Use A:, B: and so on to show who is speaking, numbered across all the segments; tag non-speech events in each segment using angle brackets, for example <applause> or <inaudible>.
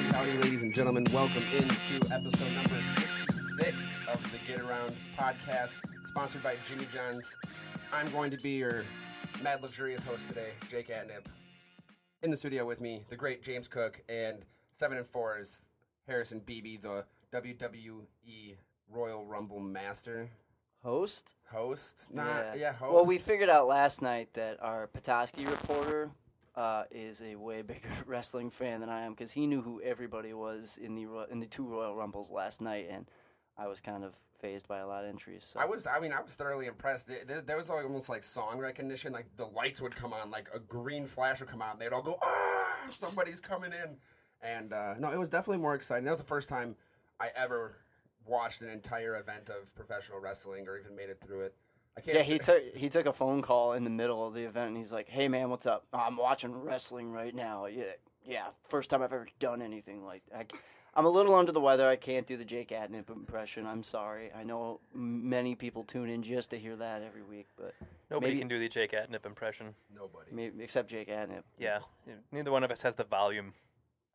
A: Howdy, howdy, ladies and gentlemen. Welcome into episode number 66 of the Get Around podcast, sponsored by Jimmy John's. I'm going to be your mad luxurious host today, Jake Atnip. In the studio with me, the great James Cook, and 7 and 4 is Harrison Beeby, the WWE Royal Rumble Master
B: Host?
A: host. Not, yeah, host.
B: Well, we figured out last night that our Petoskey reporter uh, is a way bigger <laughs> wrestling fan than I am because he knew who everybody was in the in the two Royal Rumbles last night, and I was kind of fazed by a lot of entries. So.
A: I was, I mean, I was thoroughly impressed. There, was almost like song recognition. Like the lights would come on, like a green flash would come on. They'd all go, ah, somebody's coming in. And uh, no, it was definitely more exciting. That was the first time I ever watched an entire event of professional wrestling or even made it through it. I can't.
B: yeah, he took he took a phone call in the middle of the event, and he's like, "Hey, man, what's up? I'm watching wrestling right now. Yeah, yeah, first time I've ever done anything like. I, I'm a little under the weather. I can't do the Jake Atnip impression. I'm sorry. I know many people tune in just to hear that every week, but
C: Nobody
B: Maybe-
C: can do the Jake Atnip impression.
A: Nobody.
B: maybe, except Jake Atnip.
C: Yeah, neither one of us has the volume.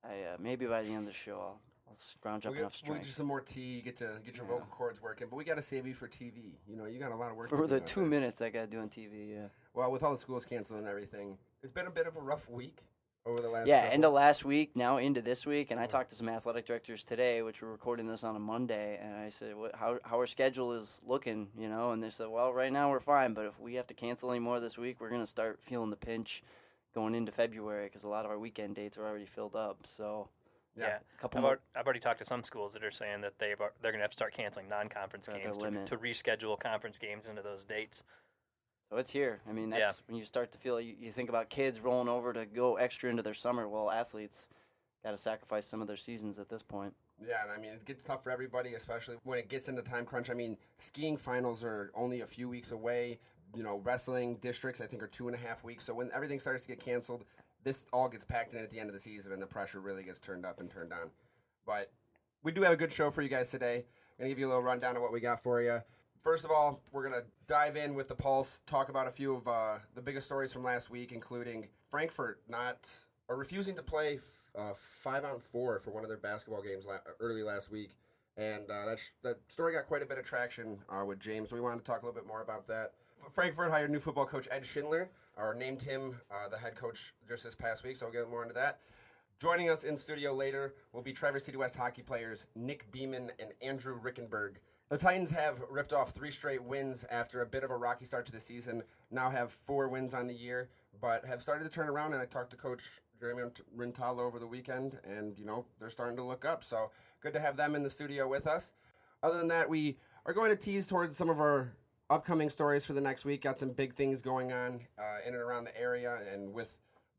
B: I uh, maybe by the end of the show, I'll, I'll scrounge up
A: We'll
B: enough
A: get, we'll get you some more tea, get to get your vocal cords working, but we got to save you for TV. You know, you got a lot of work
B: for
A: do
B: the two
A: there.
B: minutes I got to do on TV. Yeah,
A: Well, with all the schools canceling and everything, it's been a bit of a rough week over the last.
B: yeah.
A: couple-
B: End of last week, now into this week, and I talked to some athletic directors today, which we're recording this on a Monday, and I said, what, "How how our schedule is looking?" You know, and they said, "Well, right now we're fine, but if we have to cancel any more this week, we're gonna start feeling the pinch." Going into February, because a lot of our weekend dates are already filled up. So,
A: Yeah.
C: Yeah,
B: a couple
C: I've,
B: more.
C: already, I've already talked to some schools that are saying that they've ar- they're going to have to start canceling non-conference
B: They're at
C: games
B: their
C: to,
B: limit.
C: to reschedule conference games into those dates.
B: So it's here. I mean, that's
C: Yeah.
B: when you start to feel you, you think about kids rolling over to go extra into their summer. Well, athletes got to sacrifice some of their seasons at this point.
A: Yeah, and I mean, it gets tough for everybody, especially when it gets into time crunch. I mean, skiing finals are only a few weeks away. You know, wrestling districts, I think, are two and a half weeks. So when everything starts to get canceled, this all gets packed in at the end of the season, and the pressure really gets turned up and turned on. But we do have a good show for you guys today. I'm to give you a little rundown of what we got for you. First of all, we're to dive in with the Pulse, talk about a few of uh, the biggest stories from last week, including Frankfort not or refusing to play uh, five on four for one of their basketball games la- early last week, and uh, that sh- that story got quite a bit of traction uh, with James. We wanted to talk a little bit more about that. Frankfort hired new football coach Ed Schindler, or named him uh, the head coach just this past week. So we'll get more into that. Joining us in studio later will be Traverse City West hockey players Nick Beeman and Andrew Rickenberg. The Titans have ripped off three straight wins after a bit of a rocky start to the season. Now have four wins on the year, but have started to turn around. And I talked to Coach Jeremy Rintala over the weekend, and you know they're starting to look up. So good to have them in the studio with us. Other than that, we are going to tease towards some of our upcoming stories for the next week. Got some big things going on uh, in and around the area, and with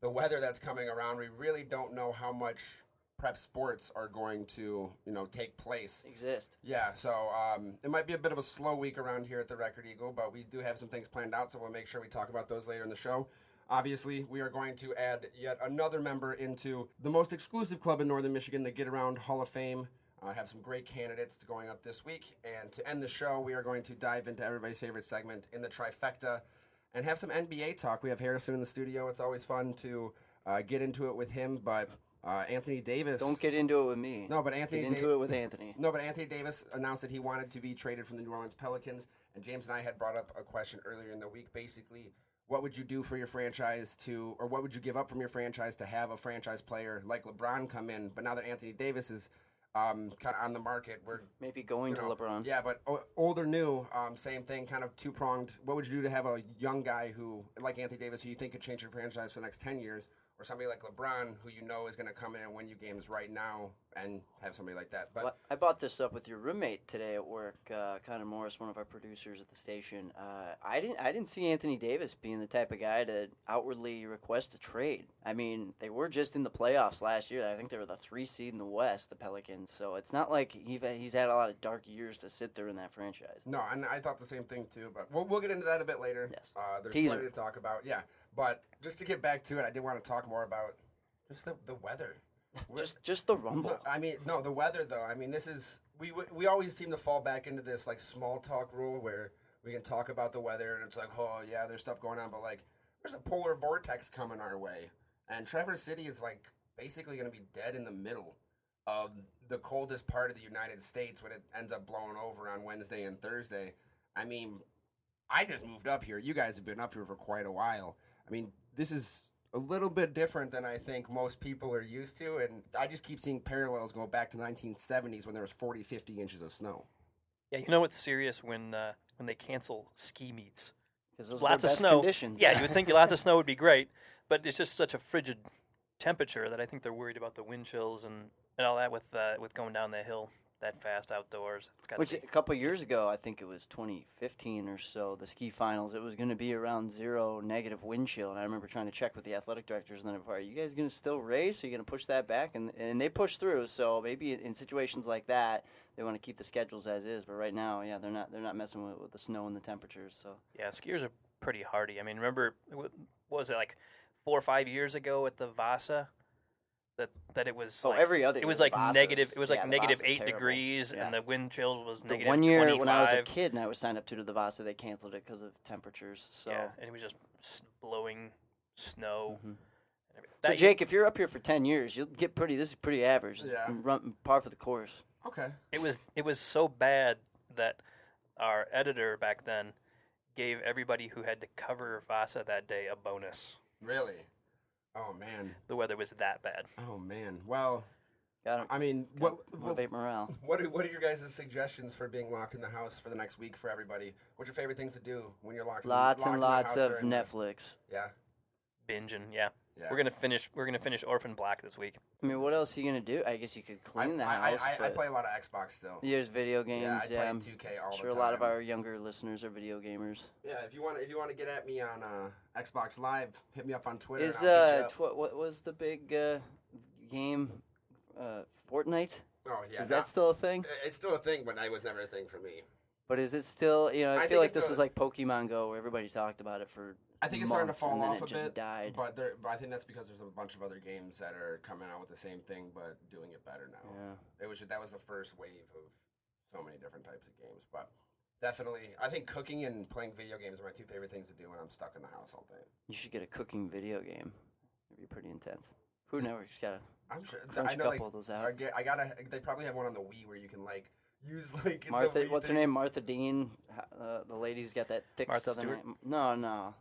A: the weather that's coming around, we really don't know how much prep sports are going to, you know, take place.
B: Exist.
A: Yeah, so um, it might be a bit of a slow week around here at the Record Eagle, but we do have some things planned out, so we'll make sure we talk about those later in the show. Obviously, we are going to add yet another member into the most exclusive club in Northern Michigan, the Get Around Hall of Fame. I have some great candidates to going up this week, and to end the show, we are going to dive into everybody's favorite segment in the trifecta and have some NBA talk. We have Harrison in the studio. It's always fun to uh, get into it with him, but uh, Anthony Davis.
B: Don't get into it with me.
A: No, but Anthony
B: get into
A: Da-
B: it with Anthony.
A: no, but Anthony Davis announced that he wanted to be traded from the New Orleans Pelicans, and James and I had brought up a question earlier in the week. Basically, what would you do for your franchise to, or what would you give up from your franchise to have a franchise player like LeBron come in? But now that Anthony Davis is um, kind of on the market, we're
B: Maybe going
A: you know,
B: to LeBron.
A: Yeah, but o- old or new, um, same thing, kind of two pronged. What would you do to have a young guy who, like Anthony Davis, who you think could change your franchise for the next 10 years, or somebody like LeBron, who you know is going to come in and win you games right now, and have somebody like that? But
B: Well, I brought this up with your roommate today at work, uh, Connor Morris, one of our producers at the station. Uh, I didn't, I didn't see Anthony Davis being the type of guy to outwardly request a trade. I mean, they were just in the playoffs last year. I think they were the three seed in the West, the Pelicans. So it's not like he he's had a lot of dark years to sit there in that franchise.
A: No, and I thought the same thing too. But we'll, we'll get into that a bit later.
B: Yes.
A: Uh, there's
B: Teaser.
A: plenty to talk about. Yeah, but just to get back to it, I did want to talk more about just the, the weather.
B: Just just the rumble.
A: I mean, no, the weather though. I mean, this is we we- always seem to fall back into this like small talk rule where we can talk about the weather and it's like, oh yeah, there's stuff going on, but like there's a polar vortex coming our way, and Traverse City is like basically going to be dead in the middle. of the coldest part of the United States when it ends up blowing over on Wednesday and Thursday. I mean, I just moved up here. You guys have been up here for quite a while. I mean, this is a little bit different than I think most people are used to, and I just keep seeing parallels going back to 1970s when there was 40, 50 inches of snow.
C: Yeah, you know what's serious when uh, when they cancel ski meets?
B: Because those
C: lots
B: are
C: of
B: the best
C: snow.
B: conditions.
C: Yeah, you would think lots of <laughs> snow would be great, but it's just such a frigid temperature that I think they're worried about the wind chills and, and all that with uh, with going down the hill that fast outdoors. It's got
B: Which a couple years ago, I think it was 2015 or so, the ski finals. It was going to be around zero negative wind chill, and I remember trying to check with the athletic directors. And then, are you guys going to still race? Are you going to push that back? And and they pushed through. So maybe in situations like that, they want to keep the schedules as is. But right now, yeah, they're not they're not messing with, with the snow and the temperatures. So
C: yeah, skiers are pretty hardy. I mean, remember what was it like four or five years ago at the Vasa? That, that it was
B: oh
C: like,
B: every other
C: it was like
B: Vasa's-
C: negative it was like
B: yeah, the
C: negative
B: Vasa's
C: eight
B: terrible.
C: degrees
B: Yeah.
C: and the wind chill was
B: The
C: negative
B: one year
C: 25.
B: when I was a kid and I was signed up to do the Vasa, they canceled it because of temperatures. So,
C: yeah and it was just blowing snow
B: Mhm.
C: and
B: so
C: That year-
B: Jake, if you're up here for ten years, you'll get pretty. This is pretty average.
A: Yeah.
B: run par for the course.
A: Okay.
C: It was it was so bad that our editor back then gave everybody who had to cover Vasa that day a bonus.
A: Really? Oh, man.
C: The weather was that bad.
A: Oh, man. Well,
B: Got to
A: I mean, what, what,
B: motivate morale.
A: what, are, what are your guys' suggestions for being locked in the house for the next week for everybody? What's your favorite things to do when you're locked
B: Lots
A: locked
B: and
A: in the
B: lots
A: house
B: of
A: during the-
B: Netflix.
A: Yeah.
C: Binging, yeah.
A: Yeah.
C: We're gonna finish. We're gonna finish Orphan Black this week.
B: I mean, what else are you gonna do? I guess you could
A: I,
B: clean the house.
A: I, I
B: but
A: play a lot of Xbox still.
B: There's video
A: Yeah, I
B: games.
A: play
B: Yeah, I'm
A: 2K all
B: sure
A: the
B: a lot of our younger listeners are video gamers.
A: Yeah, if you want, if you want to get at me on uh, Xbox Live, hit me up on Twitter.
B: Is
A: and I'll hit you
B: uh, tw- what was the big uh, game? Uh, Fortnite.
A: oh yeah,
B: is
A: no,
B: that still a thing?
A: It's still a thing, but it was never a thing for me.
B: But is it still? You know, I,
A: I
B: feel like this is like Pokemon Go, where everybody talked about it for
A: I think it's starting to fall
B: and then
A: off
B: it
A: a
B: just
A: bit.
B: died.
A: But there, but I think that's because there's a bunch of other games that are coming out with the same thing, but doing it better now.
B: Yeah.
A: It was that was the first wave of so many different types of games, but definitely, I think cooking and playing video games are my two favorite things to do when I'm stuck in the house all day.
B: You should get a cooking video game. It'd be pretty intense. Food Network's got a
A: I'm sure.
B: crunch
A: I
B: a
A: know
B: couple
A: they,
B: of those
A: I, get, I gotta. They probably have one on the Wii where you can like use <laughs> like the
B: Martha,
A: Wii
B: what's her name? Martha Dean, uh, the lady who's got that thick
C: Martha
B: southern.
C: Stewart?
B: accent. No, no,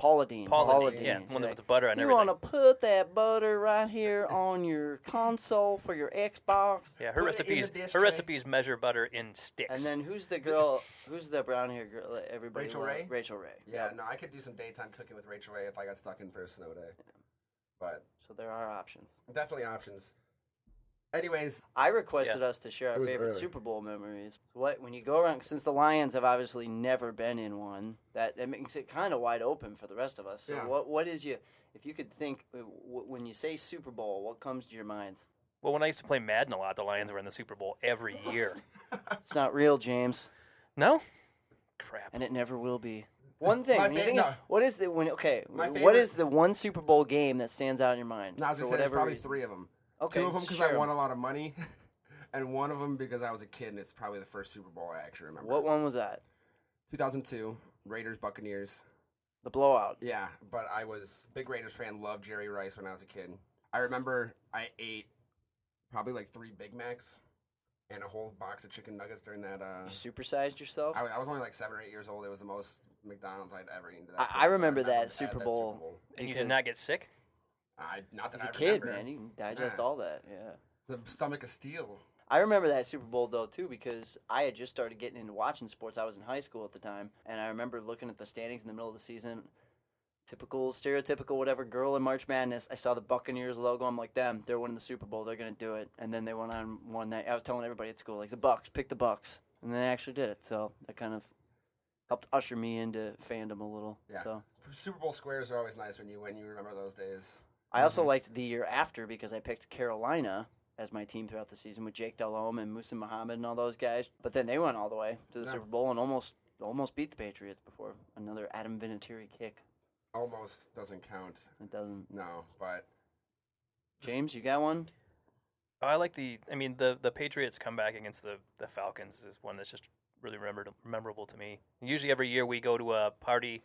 B: Paula Dean.
C: Paula,
A: Dean,
C: yeah, one
B: like,
C: with the butter and
B: you
C: everything.
B: want to put that butter right here on your console for your Xbox?
C: yeah, her
A: put it in the
C: recipes. Her
A: tray.
C: recipes measure butter in sticks.
B: And then who's the girl? Who's the brown hair girl? that Everybody
A: Rachel
B: loved?
A: Ray?
B: Rachael Ray.
A: Yeah,
B: Yep.
A: no, I could do some daytime cooking with Rachael Ray if I got stuck in for a snow day. But
B: So there are options.
A: definitely options. Anyways,
B: I requested us to share our favorite
A: early.
B: Super Bowl memories. What when you go around since the Lions have obviously never been in one, that that makes it kind of wide open for the rest of us. So
A: Yeah.
B: what what is you if you could think uh, when you say Super Bowl, what comes to your minds?
C: well, when I used to play Madden a lot, the Lions were in the Super Bowl every year. <laughs>
B: It's not real, James,
C: no, crap.
B: and it never will be. One thing, when you
A: fa-
B: think,
A: no.
B: what is the when okay,
A: My
B: what
A: favorite-
B: is the one Super Bowl game that stands out in your mind?
A: no, I was
B: for
A: gonna say there's
B: whatever
A: probably
B: reason?
A: three of them.
B: Okay,
A: Two of them because
B: share
A: I
B: 'em.
A: won a lot of money, <laughs> and one of them because I was a kid, and it's probably the first Super Bowl I actually remember.
B: What one was that?
A: 2002, Raiders Buccaneers.
B: The blowout.
A: Yeah, but I was big Raiders fan. Loved Jerry Rice when I was a kid. I remember I ate probably like three Big Macs and a whole box of chicken nuggets during that. Uh,
B: You supersized yourself.
A: I, I was only like seven or eight years old. It was the most McDonald's I'd ever eaten. to that
B: I-
A: point,
B: I remember
A: never
B: that
A: had
B: Super
A: that
B: Bowl.
C: and you did not get sick.
A: I, not that
B: As a
A: I
B: kid,
A: remember.
B: man, you can digest all that. Yeah.
A: The stomach of steel.
B: I remember that Super Bowl though too because I had just started getting into watching sports. I was in high school at the time, and I remember looking at the standings in the middle of the season. Typical, stereotypical, whatever girl in March Madness. I saw the Buccaneers logo. I'm like, them, they're winning the Super Bowl. They're gonna do it. And then they went on one night. I was telling everybody at school, like the Bucks, pick the Bucks, and they actually did it. So that kind of helped usher me into fandom a little.
A: Yeah.
B: So
A: Super Bowl squares are always nice when you when you remember those days.
B: I also liked the year after because I picked Carolina as my team throughout the season with Jake Delhomme and Musa Muhammad and all those guys. But then they went all the way to the
A: Yeah.
B: Super Bowl and almost almost beat the Patriots before another Adam Vinatieri kick.
A: Almost doesn't count.
B: It doesn't.
A: No, but
B: James, you got one?
C: Oh, I like the. I mean, the the Patriots comeback against the the Falcons is one that's just really remembered, memorable to me. Usually, every year we go to a party.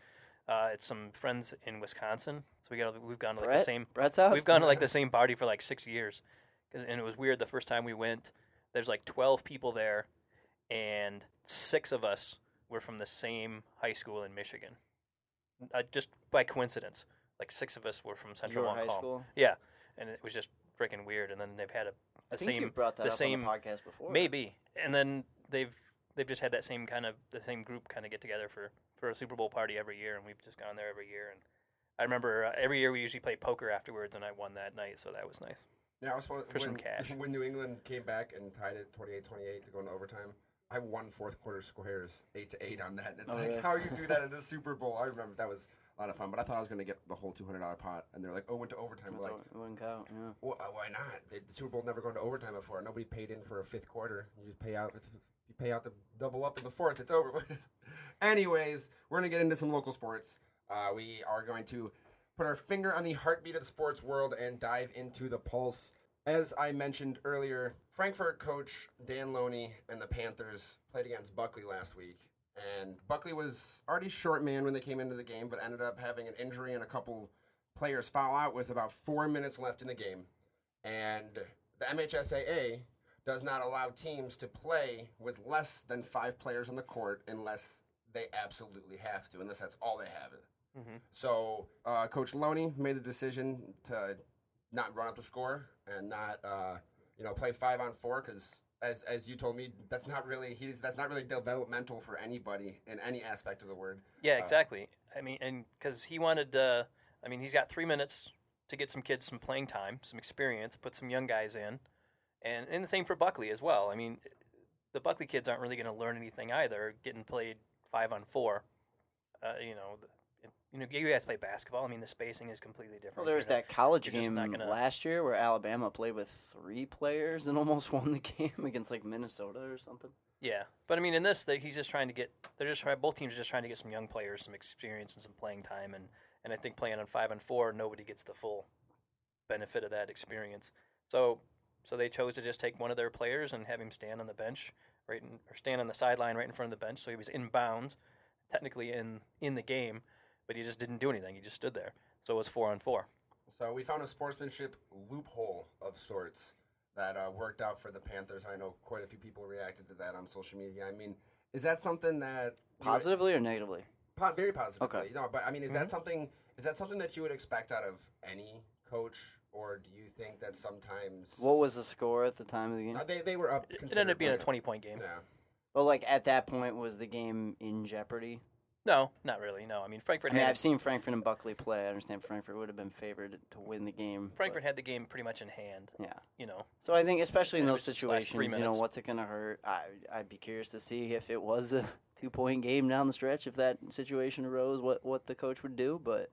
C: Uh, it's some friends in Wisconsin, so we got we've gone to like
B: Brett?
C: the same.
B: Brett's house?
C: We've gone to like the <laughs> same party for like six years and it was weird the first time we went. There's like 12 people there, and six of us were from the same high school in Michigan. Uh, just by coincidence, like six of us were from Central
B: Your high school.
C: Yeah, and it was just freaking weird. And then they've had a
B: I
C: the
B: think
C: same
B: you brought that
C: the
B: up
C: same
B: on the podcast before.
C: maybe, and then they've they've just had that same kind of the same group kind of get together for for a Super Bowl party every year, and we've just gone there every year. And I remember uh, every year we usually play poker afterwards, and I won that night, so that was nice.
A: Yeah, I was supposed
C: For some
A: when,
C: cash. <laughs>
A: when New England came back and tied it 28-28 to go into overtime. I won fourth quarter squares eight to eight on that. And it's
B: Oh,
A: like
B: really?
A: how you do that <laughs> in the Super Bowl. I remember that was a lot of fun, but I thought I was going to get the whole two hundred dollar pot, and they're like, "Oh, went to overtime." We're
B: That's
A: like,
B: all- it wouldn't count. Yeah.
A: well, uh, why not? The, the Super Bowl never gone to overtime before. Nobody paid in for a fifth quarter. You just pay out. You pay out the double up in the fourth. It's over. <laughs> Anyways, we're gonna get into some local sports. Uh, we are going to put our finger on the heartbeat of the sports world and dive into the pulse. As I mentioned earlier, Frankfort coach Dan Loney and the Panthers played against Buckley last week. And Buckley was already short man when they came into the game, but ended up having an injury and a couple players foul out with about four minutes left in the game. And the MHSAA does not allow teams to play with less than five players on the court unless they absolutely have to, unless that's all they have.
C: Mhm.
A: So uh, Coach Loney made the decision to not run up the score and not, uh, you know, play five on four because. As, as you told me, that's not really he's that's not really developmental for anybody in any aspect of the word.
C: Yeah,
A: Uh,
C: exactly. I mean, and because he wanted, uh, I mean, he's got three minutes to get some kids some playing time, some experience, put some young guys in, and and the same for Buckley as well. I mean, the Buckley kids aren't really going to learn anything either, getting played five on four. Uh, you know, you know, you guys play basketball. I mean, the spacing is completely different.
B: Well, there was that college game
C: gonna-
B: last year where Alabama played with three players and <laughs> almost won the game against like Minnesota or something.
C: Yeah, but I mean, in this, they, he's just trying to get. They're just trying. Both teams are just trying to get some young players, some experience, and some playing time. And and I think playing on five and four, nobody gets the full benefit of that experience. So so they chose to just take one of their players and have him stand on the bench, right, in, or stand on the sideline right in front of the bench. So he was in bounds, technically in in the game, but he just didn't do anything. He just stood there. So it was four on four.
A: So we found a sportsmanship loophole of sorts that uh, worked out for the Panthers. I know quite a few people reacted to that on social media. I mean, is that something that you would-
B: Positively or negatively?
A: po- very positively?
B: Okay.
A: No, but I mean, is that something? Is that something that you would expect out of any coach, or do you think that sometimes?
B: What was the score at the time of the game?
A: Uh, they they were up.
C: It ended up being a twenty-point game.
A: Yeah.
B: Well, like at that point, was the game in jeopardy?
C: No, not really. No, I mean Frankfort.
B: I mean,
C: had
B: I've seen Frankfort and Buckley play. I understand Frankfort would have been favored to win the game. but-
C: Frankfort had the game pretty much in hand.
B: yeah.
C: You know,
B: So I think, especially in those
C: was just the last
B: situations, you know, what's it going to hurt? I, I'd be curious to see if it was a <laughs> two-point game down the stretch, if that situation arose, what what the coach would do. But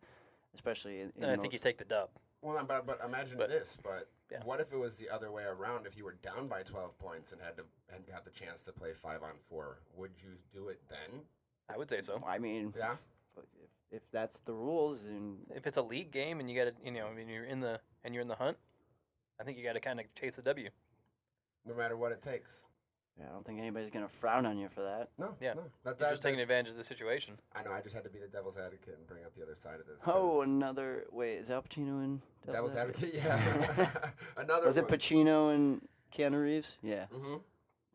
B: especially in, in
C: and I think you take the dub.
A: Well, but but imagine
C: But-
A: this. But
C: yeah.
A: what if it was the other way around? If you were down by twelve points and had to and got the chance to play five on four, would you do it then?
C: I would say so.
B: I mean,
A: Yeah.
B: if, if that's the rules, and
C: If it's a league game and you got to, you know, I mean, you're in the and you're in the hunt, I think you got to kind of chase the W.
A: No matter what it takes.
B: yeah, I don't think anybody's going to frown on you for that.
A: No.
C: Yeah.
A: No. That,
C: You're
A: that,
C: just taking advantage of the situation.
A: I know. I just had to be the devil's advocate and bring up the other side of this.
B: Oh,
A: 'cause
B: another wait, is Al Pacino in
A: devil's advocate. Yeah. <laughs> Another.
B: Was it Pacino and Keanu Reeves? Yeah.
A: Mm-hmm.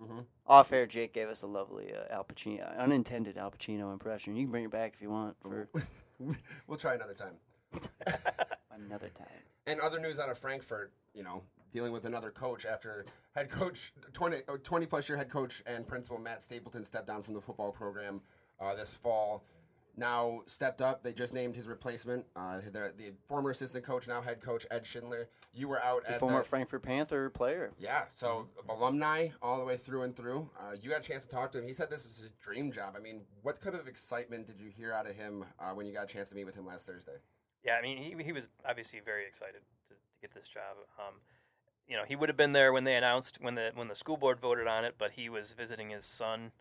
A: Mm-hmm.
B: Off air, Jake gave us a lovely uh, Al Pacino, unintended Al Pacino impression. You can bring it back if you want for <laughs>
A: we'll try another time. <laughs>
B: another time.
A: And other news out of Frankfort, you know, dealing with another coach after head coach, 20, uh, 20 plus year head coach and principal Matt Stapleton stepped down from the football program uh, this fall. Now stepped up. They just named his replacement, uh, the, the former assistant coach, now head coach Ed Schindler. You were out
B: The
A: at
B: former
A: the,
B: Frankfort Panther player.
A: yeah, so alumni all the way through and through. Uh, you got a chance to talk to him. He said this is his dream job. I mean, what kind of excitement did you hear out of him uh, when you got a chance to meet with him last Thursday?
C: Yeah, I mean, he he was obviously very excited to, to get this job. Um, you know, he would have been there when they announced when the when the school board voted on it, but he was visiting his son,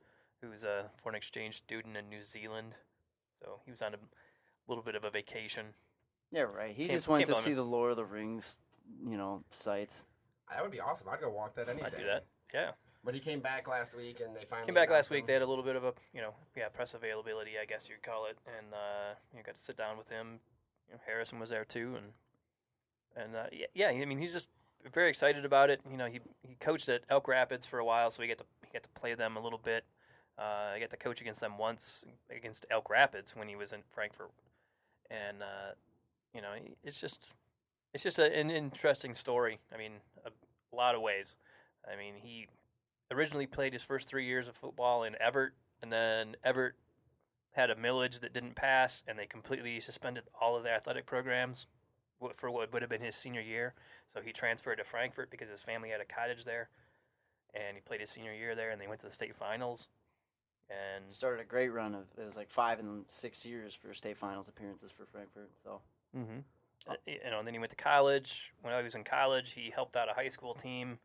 C: who's a foreign exchange student in New Zealand. So he was on a little bit of a vacation.
B: Yeah, right. He
C: Can't-
B: just went
C: can't
B: to
C: blame
B: see
C: him.
B: the Lord of the Rings, you know, sites.
A: That would be awesome. I'd go walk that any
C: I'd
A: day.
C: do that. Yeah,
A: But he came back last week, and they finally
C: came back last
A: announced
C: week.
A: him.
C: They had a little bit of a you know yeah press availability, I guess you'd call it, and uh, you got to sit down with him. You know, Harrison was there too, and and uh, yeah, yeah, I mean he's just very excited about it. You know, he he coached at Elk Rapids for a while, so we get to he got to play them a little bit. Uh, I got to coach against them once against Elk Rapids when he was in Frankfort, and uh, you know, it's just it's just a, an interesting story. I mean, a, a lot of ways. I mean, he originally played his first three years of football in Evart, and then Evart had a millage that didn't pass, and they completely suspended all of their athletic programs for what would have been his senior year. So he transferred to Frankfort because his family had a cottage there, and he played his senior year there, and they went to the state finals. And
B: started a great run of it was like five and six years for state finals appearances for Frankfort. So,
C: mm-hmm. uh, you know, and then he went to college. When I was in college, he helped out a high school team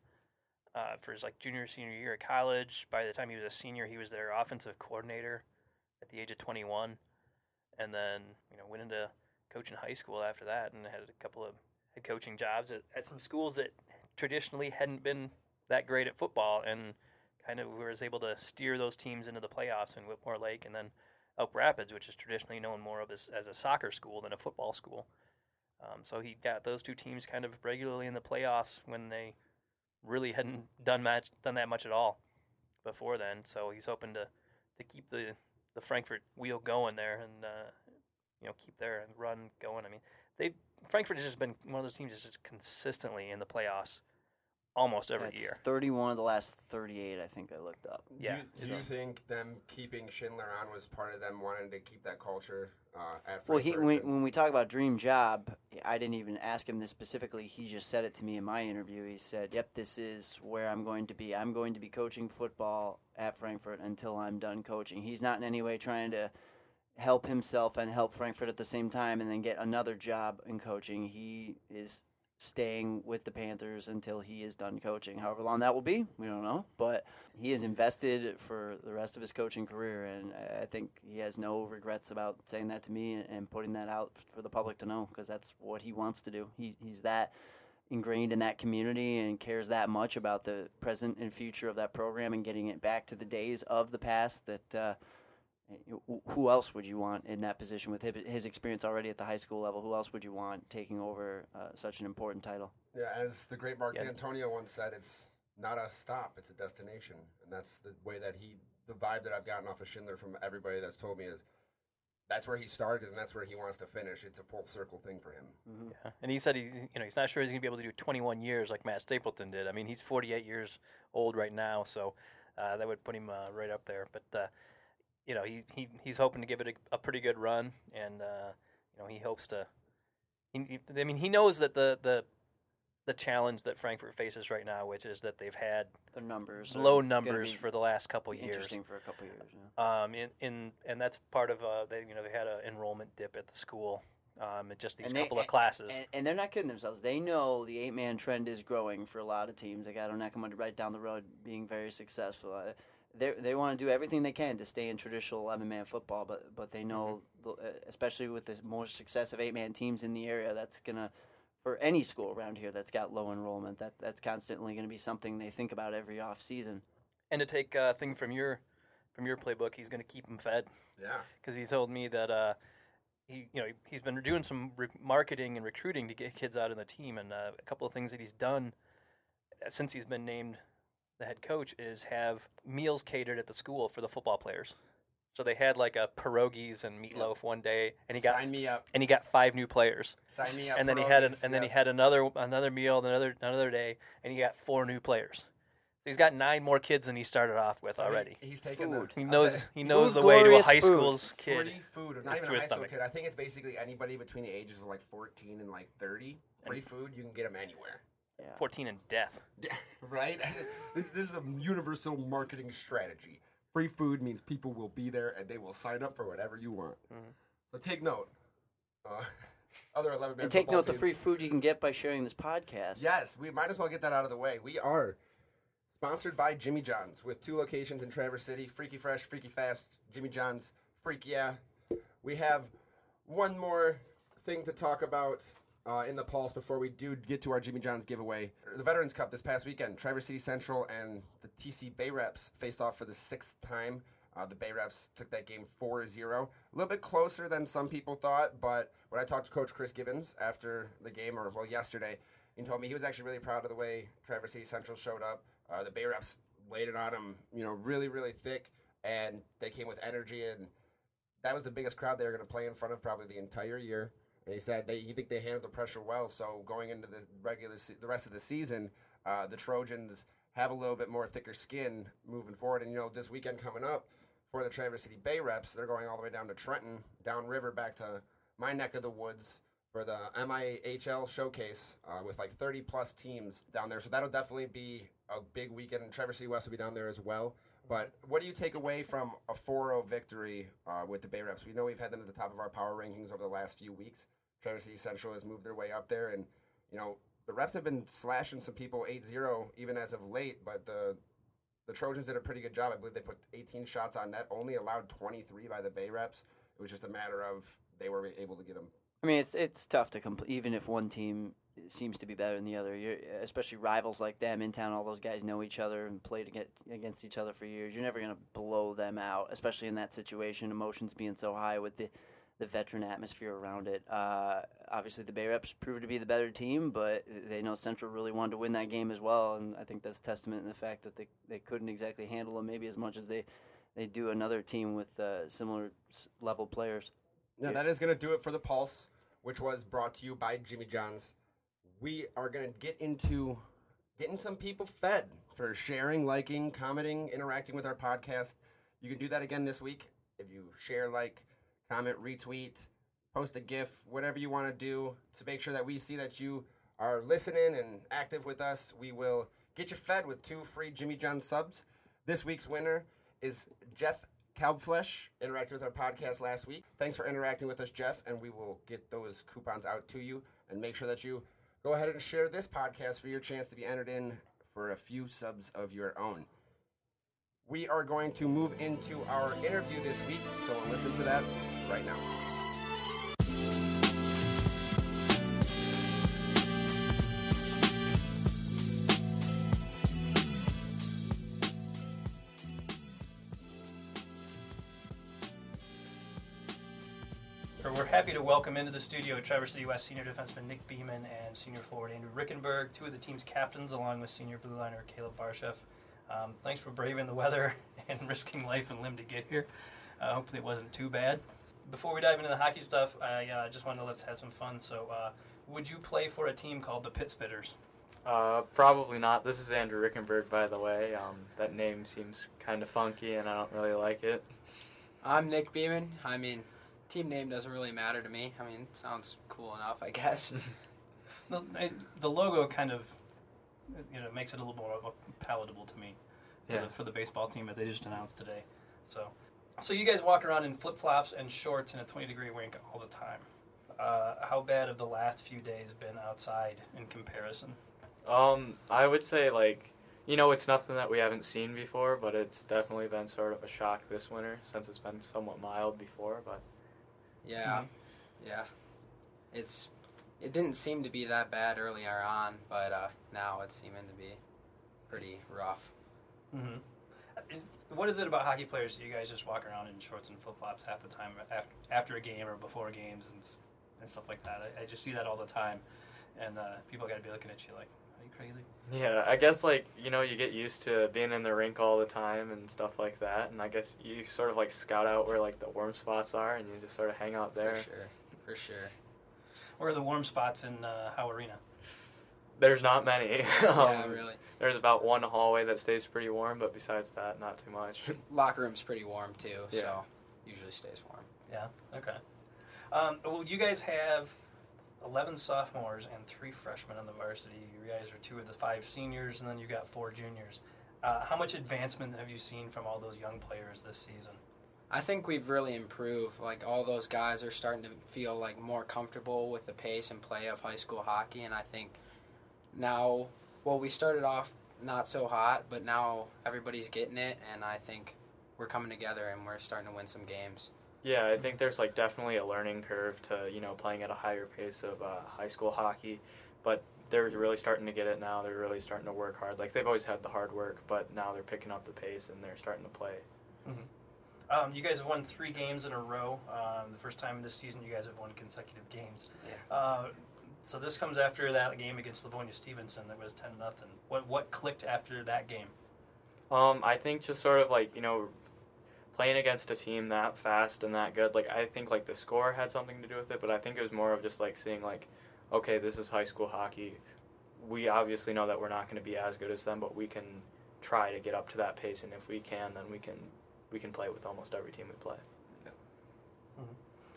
C: uh, for his like junior senior year at college. By the time he was a senior, he was their offensive coordinator at the age of 21, and then you know went into coaching high school after that, and had a couple of head coaching jobs at, at some schools that traditionally hadn't been that great at football, and kind of was able to steer those teams into the playoffs in Whitmore Lake, and then Elk Rapids, which is traditionally known more of as, as a soccer school than a football school. Um, so he got those two teams kind of regularly in the playoffs when they really hadn't done much, done that much at all before then. So he's hoping to to keep the the Frankfort wheel going there and uh, you know keep their run going. I mean, they Frankfort has just been one of those teams that's just consistently in the playoffs almost every
B: That's
C: year.
B: 31 of the last 38, I think I looked up.
C: Yeah.
A: Do you, do you think them keeping Schindler on was part of them wanting to keep that culture uh, at
B: Well, he when, when we talk about dream job, I didn't even ask him this specifically. He just said it to me in my interview. He said, "Yep, this is where I'm going to be. I'm going to be coaching football at Frankfort until I'm done coaching." He's not in any way trying to help himself and help Frankfort at the same time and then get another job in coaching. He is staying with the Panthers until he is done coaching. However long that will be, we don't know. But he is invested for the rest of his coaching career, and I think he has no regrets about saying that to me and putting that out for the public to know because that's what he wants to do. He, he's that ingrained in that community and cares that much about the present and future of that program and getting it back to the days of the past that. Uh, who else would you want in that position with his experience already at the high school level? Who else would you want taking over uh, such an important title?
A: Yeah, as the great Mark
C: Yeah.
A: Dantonio once said, it's not a stop, it's a destination. And that's the way that he, the vibe that I've gotten off of Schindler from everybody that's told me is that's where he started and that's where he wants to finish. It's a full circle thing for him.
C: Yeah. And he said he's you know he's not sure he's going to be able to do 21 years like Matt Stapleton did. I mean, he's 48 years old right now, so uh, that would put him uh, right up there. But uh, you know, he, he he's hoping to give it a, a pretty good run, and uh, you know he hopes to. He, he- I mean, he knows that the the the challenge that Frankfort faces right now, which is that they've had
B: Their numbers,
C: low numbers for the last couple years.
B: interesting for a couple years. Yeah.
C: Um, in, in and that's part of uh, they you know they had an enrollment dip at the school. Um, just these
B: And they-
C: couple of classes.
B: And, and they're not kidding themselves. They know the eight man trend is growing for a lot of teams. They got Onekama right down the road being very successful. They they want to do everything they can to stay in traditional eleven man football, but but they know,
C: Mm-hmm.
B: uh, especially with the more success of eight man teams in the area, that's gonna for any school around here that's got low enrollment. That that's constantly going to be something they think about every off season.
C: and to take a thing from your from your playbook, he's going to keep them fed.
A: Yeah.
C: because he told me that uh, he you know he's been doing some re- marketing and recruiting to get kids out of the team, and uh, a couple of things that he's done uh, since he's been named the head coach is have meals catered at the school for the football players. So they had like a pierogies and meatloaf one day, and he got
A: Sign me up.
C: and he got five new players.
A: Sign me up.
C: and then he had an, and then he had another another meal another another day, and he got four new players. So he's got nine more kids than he started off with
A: So he-
C: already.
A: he's taking
B: Food.
A: the.
C: He knows
A: say
C: he knows the way to a high
B: food.
C: school's kid.
A: Free food, or not even a
C: his
A: high school kid. I think it's basically anybody between the ages of like 14 and like 30. Free food, you can get them anywhere.
B: Yeah.
C: 14 and death. <laughs>
A: Right. this, this is a universal marketing strategy. Free food means people will be there and they will sign up for whatever you want.
C: Mm-hmm.
A: So take note. Uh, <laughs> other 11
B: And take
A: football
B: note the free food you can get by sharing this podcast.
A: Yes, we might as well get that out of the way. We are sponsored by Jimmy John's with two locations in Traverse City Freaky Fresh, Freaky Fast, Jimmy John's, Freak Yeah. We have one more thing to talk about uh, in the Pulse before we do get to our Jimmy John's giveaway. The Veterans Cup this past weekend, Traverse City Central and the TC Bay Reps faced off for the sixth time. Uh, the Bay Reps took that game 4 0. A little bit closer than some people thought, but when I talked to Coach Chris Gibbons after the game, or well, yesterday, he told me he was actually really proud of the way Traverse City Central showed up. Uh, the Bay Reps laid it on him, you know, really, really thick, and they came with energy, and that was the biggest crowd they were going to play in front of probably the entire year. And he said they, he think they handled the pressure well. So going into the regular, se- the rest of the season, uh, the Trojans have a little bit more thicker skin moving forward. And you know, this weekend coming up for the Traverse City Bay Reps, they're going all the way down to Trenton, downriver back to my neck of the woods for the MIHL showcase uh, with like 30 plus teams down there. So that'll definitely be a big weekend. And Traverse City West will be down there as well. But what do you take away from a 4-0 victory uh, with the Bay Reps? We know we've had them at the top of our power rankings over the last few weeks. City Central has moved their way up there, and you know the Reps have been slashing some people 8-0 even as of late. But the the Trojans did a pretty good job. I believe they put 18 shots on net, only allowed 23 by the Bay Reps. It was just a matter of they were able to get them.
B: I mean, it's it's tough to complete, even if one team seems to be better than the other. You're, especially rivals like them in town, all those guys know each other and played against each other for years. You're never going to blow them out, especially in that situation. Emotions being so high with the the veteran atmosphere around it. Uh, obviously, the Bay Reps proved to be the better team, but they know Central really wanted to win that game as well, and I think that's testament in the fact that they they couldn't exactly handle them maybe as much as they they do another team with uh, similar level players.
A: Now that is going to do it for the Pulse, which was brought to you by Jimmy John's. We are going to get into getting some people fed for sharing, liking, commenting, interacting with our podcast. You can do that again this week if you share, like, comment, retweet, post a GIF, whatever you want to do to make sure that we see that you are listening and active with us. We will get you fed with two free Jimmy John subs. This week's winner is Jeff Kalbflesh. Interacted with our podcast last week. Thanks for interacting with us, Jeff, and we will get those coupons out to you and make sure that you go ahead and share this podcast for your chance to be entered in for a few subs of your own. We are going to move into our interview this week, so listen to that right now.
C: We're happy to welcome into the studio Traverse City West senior defenseman Nick Beeman and senior forward Andrew Rickenberg, two of the team's captains, along with senior blue liner Caleb Barsheff. Um, thanks for braving the weather <laughs> and risking life and limb to get here. Uh, hopefully, it wasn't too bad. Before we dive into the hockey stuff, I uh, just wanted to let's have some fun. So, uh, would you play for a team called the Pit Spitters?
D: Uh, probably not. This is Andrew Rickenberg, by the way. Um, that name seems kind of funky, and I don't really like it.
E: I'm Nick Beeman. I mean, team name doesn't really matter to me. I mean, it sounds cool enough, I guess. <laughs>
C: The, I- the logo kind of, you know, makes it a little more palatable to me for, the, for the baseball team that they just announced today. So, so you guys walk around in flip flops and shorts in a 20 degree rink all the time. Uh, how bad have the last few days been outside in comparison?
D: Um, I would say like, you know, it's nothing that we haven't seen before, but it's definitely been sort of a shock this winter since it's been somewhat mild before. But
E: yeah, yeah. It's it didn't seem to be that bad earlier on, but uh, now it's seeming to be pretty rough.
C: Mm-hmm. What is it about hockey players that you guys just walk around in shorts and flip flops half the time after, after a game or before games and, and stuff like that? I, I just see that all the time, and uh, people got to be looking at you like, "Are you crazy?"
D: yeah, I guess like you know you get used to being in the rink all the time and stuff like that, and I guess you sort of like scout out where like the warm spots are, and you just sort of hang out there.
E: For sure, for sure.
C: Where are the warm spots in uh, Howe Arena?
D: There's not many. <laughs>
E: yeah,
D: Um,
E: really.
D: There's about one hallway that stays pretty warm, but besides that, not too much. <laughs>
E: Locker room's pretty warm too,
D: Yeah.
E: so usually stays warm.
C: Yeah. Okay. Um, well, you guys have eleven sophomores and three freshmen on the varsity. You guys are two of the five seniors, and then you got four juniors. Uh, how much advancement have you seen from all those young players this season?
E: I think we've really improved. Like all those guys are starting to feel like more comfortable with the pace and play of high school hockey, and I think now, well, we started off not so hot, but now everybody's getting it, and I think we're coming together and we're starting to win some games.
D: Yeah, I think there's like definitely a learning curve to you know playing at a higher pace of uh, high school hockey, but they're really starting to get it now. They're really starting to work hard. Like they've always had the hard work, but now they're picking up the pace and they're starting to play.
C: Um, you guys have won three games in a row. Um, the first time this season, you guys have won consecutive games.
E: Yeah.
C: Uh, So this comes after that game against Livonia Stevenson that was ten nothing. What what clicked after that game?
D: Um, I think just sort of like you know, playing against a team that fast and that good. Like I think like the score had something to do with it, but I think it was more of just like seeing like, okay, this is high school hockey. We obviously know that we're not going to be as good as them, but we can try to get up to that pace, and if we can, then we can we can play with almost every team we play.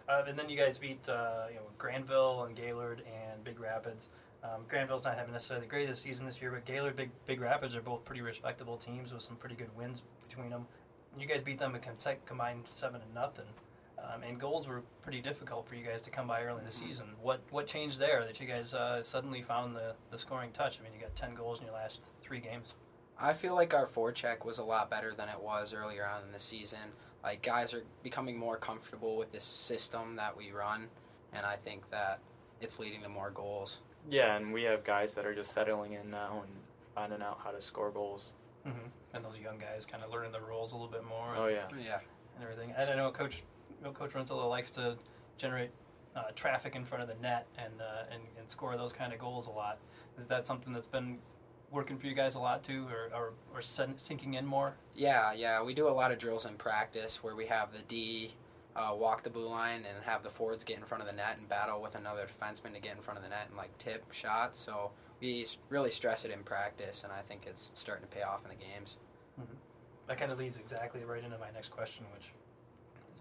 C: Uh, and then you guys beat uh, you know Grandville and Gaylord and Big Rapids. Um, Grandville's not having necessarily the greatest season this year, but Gaylord, Big Big Rapids are both pretty respectable teams with some pretty good wins between them. You guys beat them a combined seven and nothing, um, and goals were pretty difficult for you guys to come by early in the season. What what changed there that you guys uh, suddenly found the, the scoring touch? I mean, you got ten goals in your last three games.
E: I feel like our forecheck was a lot better than it was earlier on in the season. Like guys are becoming more comfortable with this system that we run, and I think that it's leading to more goals.
D: Yeah, and we have guys that are just settling in now and finding out how to score goals.
C: Mm-hmm. And those young guys kind of learning the rules a little bit more.
D: Oh yeah.
E: Yeah.
C: and everything. And I know Coach you know, Coach Rintala likes to generate uh, traffic in front of the net and, uh, and and score those kind of goals a lot. Is that something that's been working for you guys a lot too, or or, or sen- sinking in more?
E: Yeah, yeah. We do a lot of drills in practice where we have the D uh, walk the blue line and have the forwards get in front of the net and battle with another defenseman to get in front of the net and like tip shots. So we really stress it in practice, and I think it's starting to pay off in the games.
C: That kind of leads exactly right into my next question, which is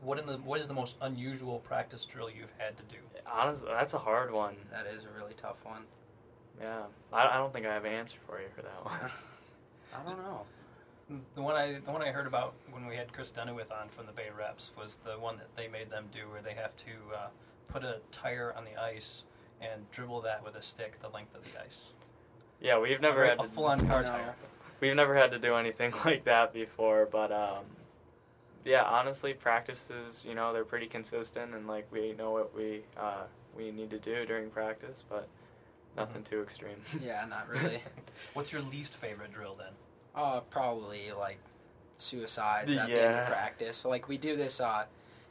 C: what in the what is the most unusual practice drill you've had to do?
D: Honestly, that's a hard one.
E: That is a really tough one.
D: Yeah, I, I don't think I have an answer for you for that one. <laughs>
E: I don't know.
C: The one I the one I heard about when we had Chris Dunawith on from the Bay Reps was the one that they made them do, where they have to uh, put a tire on the ice and dribble that with a stick the length of the ice.
D: yeah, we've never had
C: a
D: to,
C: full on car
E: No.
C: tire.
D: we've never had to do anything <laughs> like that before, but um, yeah, honestly, practices, you know, they're pretty consistent, and like we know what we uh, we need to do during practice, but nothing too extreme. <laughs>
E: Yeah, not really. <laughs>
C: What's your least favorite drill then?
E: Uh, probably like suicides at the end
D: Yeah.
E: of practice. So, like we do this uh,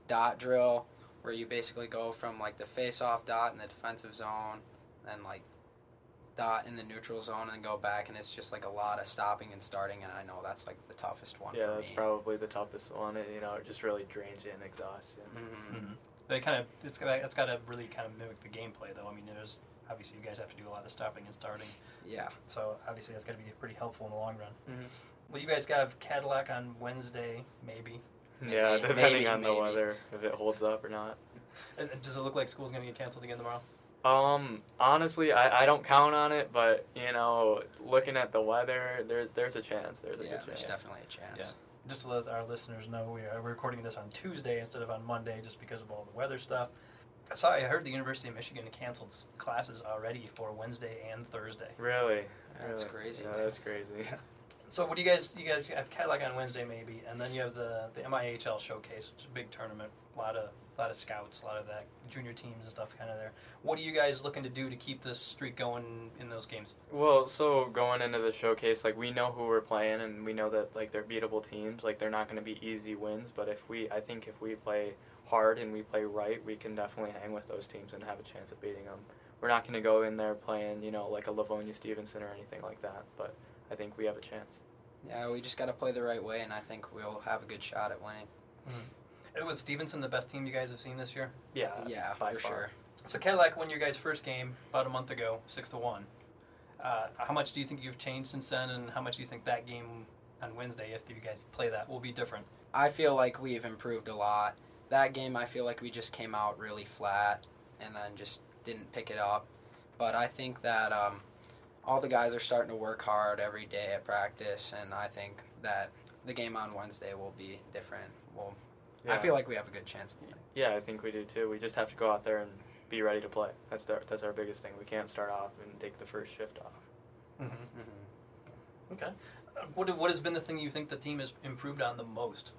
E: dot drill where you basically go from like the face-off dot in the defensive zone, and like dot in the neutral zone, and then go back, and it's just like a lot of stopping and starting. And I know that's like the toughest one.
D: yeah,
E: for
D: that's
E: me.
D: probably the toughest one. It, you know, it just really drains you and exhausts you.
E: Mhm.
C: Mm-hmm. But it kind of it's got it's got to really kind of mimic the gameplay though. I mean, there's obviously you guys have to do a lot of stopping and starting,
E: Yeah.
C: so obviously that's got to be pretty helpful in the long run.
E: Mhm.
C: Well, you guys got Cadillac on Wednesday, maybe.
D: Yeah,
E: Maybe-
D: depending
E: maybe-
D: on the
E: maybe.
D: weather, if it holds up or not.
C: And and does it look like school's going to get canceled again tomorrow?
D: Um, honestly, I, I don't count on it, but you know, looking at the weather, there's there's a chance. There's a
E: Yeah,
D: good
E: there's definitely a chance.
C: Yeah. Just to let our listeners know, we're recording this on Tuesday instead of on Monday, just because of all the weather stuff. I saw. I heard the University of Michigan canceled classes already for Wednesday and Thursday.
D: Really,
E: That's
D: really.
E: crazy.
D: Yeah, that's crazy. <laughs>
C: So what do you guys? You guys have Cadillac on Wednesday maybe, and then you have the the MIHL showcase, which is a big tournament. A lot of a lot of scouts, a lot of that junior teams and stuff kind of there. What are you guys looking to do to keep this streak going in those games?
D: Well, so going into the showcase, like we know who we're playing, and we know that like they're beatable teams. Like they're not going to be easy wins, but if we, I think if we play hard and we play right, we can definitely hang with those teams and have a chance at beating them. We're not going to go in there playing, you know, like a Livonia Stevenson or anything like that, but I think we have a chance.
E: Yeah, we just got to play the right way, and I think we'll have a good shot at winning.
C: It was Stevenson the best team you guys have seen this year.
D: Yeah,
E: Yeah,
D: by
E: for
D: far.
E: sure.
C: So Cadillac won your guys' first game about a month ago, six to one. Uh, how much do you think you've changed since then, and how much do you think that game on Wednesday, if you guys play that, will be different?
E: I feel like we've improved a lot. That game, I feel like we just came out really flat and then just didn't pick it up. But I think that um, all the guys are starting to work hard every day at practice, and I think that the game on Wednesday will be different. Well, I
D: Yeah.
E: feel like we have a good chance of.
D: Yeah, I think we do too. We just have to go out there and be ready to play. That's our, that's our biggest thing. We can't start off and take the first shift off.
C: Mm-hmm.
E: Mm-hmm.
C: Okay. Uh, what what has been the thing you think the team has improved on the most?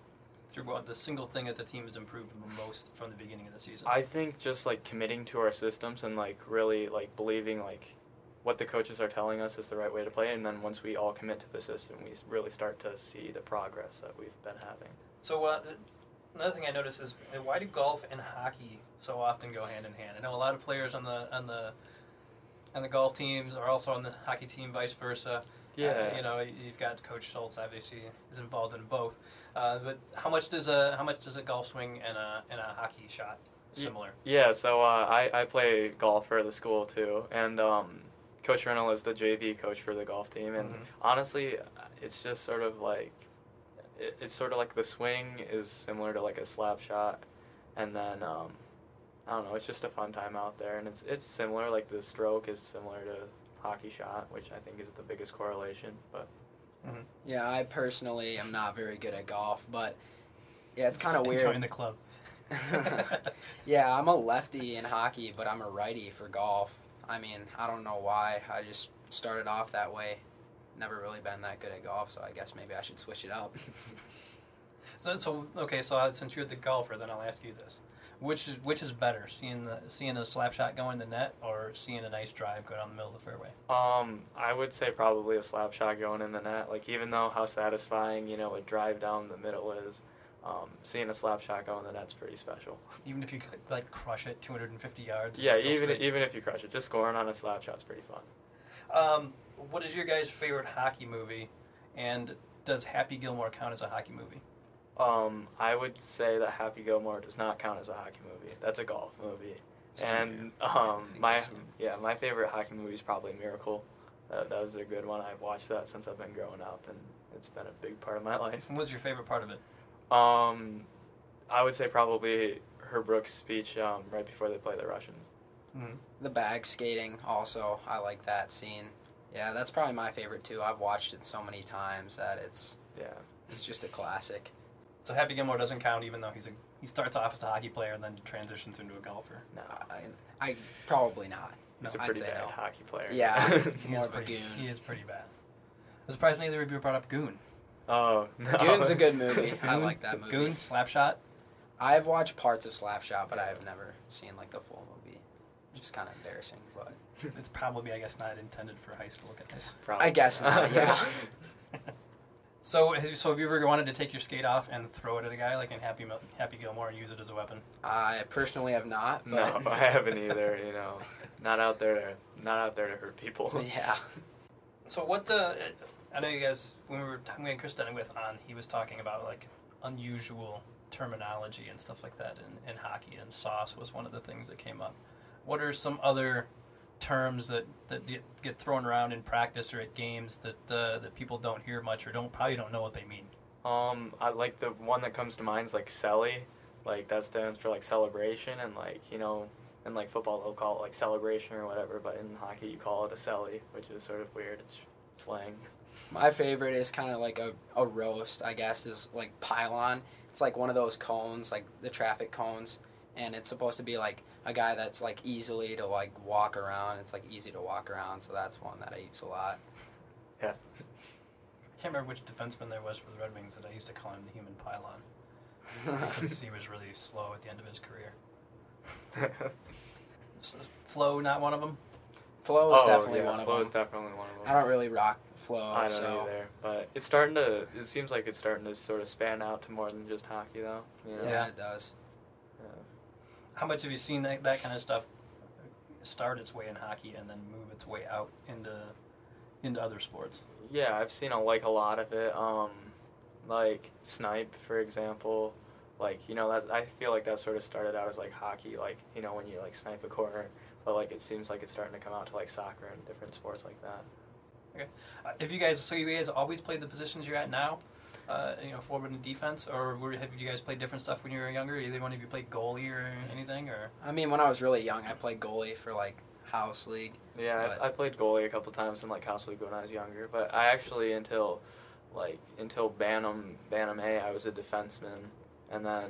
C: Through what the single thing that the team has improved the most from the beginning of the season?
D: I think just like committing to our systems and like really like believing like what the coaches are telling us is the right way to play, and then once we all commit to the system, we really start to see the progress that we've been having.
C: So uh, another thing I noticed is why do golf and hockey so often go hand in hand? I know a lot of players on the on the and the golf teams are also on the hockey team, vice versa.
D: Yeah.
C: Uh, you know, you've got Coach Schultz obviously is involved in both. Uh, but how much does a how much does a golf swing and a and a hockey shot similar?
D: Yeah, so uh, I, I play golf for the school too, and um, Coach Reynolds is the JV coach for the golf team, and
C: Mhm.
D: honestly, it's just sort of like it, it's sort of like the swing is similar to like a slap shot, and then um, I don't know, it's just a fun time out there, and it's it's similar. Like the stroke is similar to hockey shot, which I think is the biggest correlation. But
E: Yeah, I personally am not very good at golf, but yeah, it's kind of weird.
C: Join the club. <laughs>
E: yeah, I'm a lefty in hockey, but I'm a righty for golf. I mean, I don't know why. I just started off that way. Never really been that good at golf, so I guess maybe I should switch it up. <laughs>
C: So, so okay, so uh, since you're the golfer, then I'll ask you this: which is which is better, seeing the seeing a slap shot go in the net, or seeing a nice drive go down the middle of the fairway?
D: Um, I would say probably a slap shot going in the net. Like even though how satisfying you know a drive down the middle is, um, seeing a slap shot go in the net's pretty special.
C: Even if you like crush it 250 yards.
D: Yeah, even
C: straight.
D: even if you crush it, just scoring on a slap shot's pretty fun.
C: Um, what is your guys' favorite hockey movie? And does Happy Gilmore count as a hockey movie?
D: Um, I would say that Happy Gilmore does not count as a hockey movie. That's a golf movie.
E: Same
D: and um, my
E: the
D: yeah, my favorite hockey movie is probably Miracle. Uh, that was a good one. I've watched that since I've been growing up, and it's been a big part of my <laughs> life.
C: What's your favorite part of it?
D: Um, I would say probably Herb Brooks' speech um, right before they play the Russians.
E: the bag skating, also, I like that scene. Yeah, that's probably my favorite too. I've watched it so many times that it's
D: Yeah.
E: it's just a classic.
C: So Happy Gilmore doesn't count, even though he's a he starts off as a hockey player and then transitions into a golfer.
D: No,
E: I, I probably not.
D: he's
E: No,
D: a
E: I'd
D: pretty
E: say
D: bad
E: no.
D: hockey player.
E: Yeah. <laughs>
C: He
E: More
C: is
E: of a
C: pretty,
E: goon.
C: He is pretty bad. I'm surprised neither of you brought up Goon.
D: oh no.
E: Goon's a good movie. <laughs> I like that movie.
C: Goon, Slapshot.
E: I've watched parts of Slapshot, but I've never seen like the full movie. Just kind of embarrassing, but
C: It's probably, I guess, not intended for high school guys.
D: Probably
E: I guess not, yeah. <laughs>
C: So, have you- so have you ever wanted to take your skate off and throw it at a guy like in Happy Mil- Happy Gilmore and use it as a weapon?
E: I personally have not.
D: no, <laughs> I haven't <laughs> either. You know, not out there to not out there to hurt people. <laughs>
E: yeah.
C: So what the? I know you guys when we were when we had Chris Dunning with on, he was talking about like unusual terminology and stuff like that in, in hockey, and sauce was one of the things that came up. What are some other terms that that get, get thrown around in practice or at games that uh, that people don't hear much or don't probably don't know what they mean?
D: Um, I like the one that comes to mind is like celly, like that stands for like celebration, and like you know, in like football they'll call it like celebration or whatever, but in hockey you call it a celly, which is sort of weird it's slang.
E: My favorite is kind of like a, a roast, I guess, is like pylon. It's like one of those cones, like the traffic cones, and it's supposed to be like a guy that's like easily to like walk around. It's like easy to walk around, so that's one that I use a lot. Yeah.
C: I can't remember which defenseman there was for the Red Wings that I used to call him the human pylon because <laughs> he was really slow at the end of his career. <laughs> S- Flo, not one of them.
E: Flow is
D: oh,
E: definitely
D: yeah,
E: one of
D: Flo
E: them.
D: is definitely one of them.
E: I don't really rock flow,
D: I don't
E: so
D: either, but it's starting to. It seems like it's starting to sort of span out to more than just hockey, though. You know?
E: yeah,
C: Yeah.
E: it does.
C: How much have you seen that, that kind of stuff start its way in hockey and then move its way out into into other sports?
D: Yeah, I've seen a, like a lot of it. Um, like snipe, for example. Like you know, that's I feel like that sort of started out as like hockey, like you know when you like snipe a corner. But like it seems like it's starting to come out to like soccer and different sports like that.
C: Uh, Have you guys so you guys always played the positions you're at now? Uh, you know, forward and defense, or were, have you guys played different stuff when you were younger? Either one of you played goalie or anything, or
E: I mean, when I was really young, I played goalie for like house league.
D: Yeah,
E: But-
D: I, I played goalie a couple times in like house league when I was younger. But I actually until like until Bantam Bantam A, I was a defenseman, and then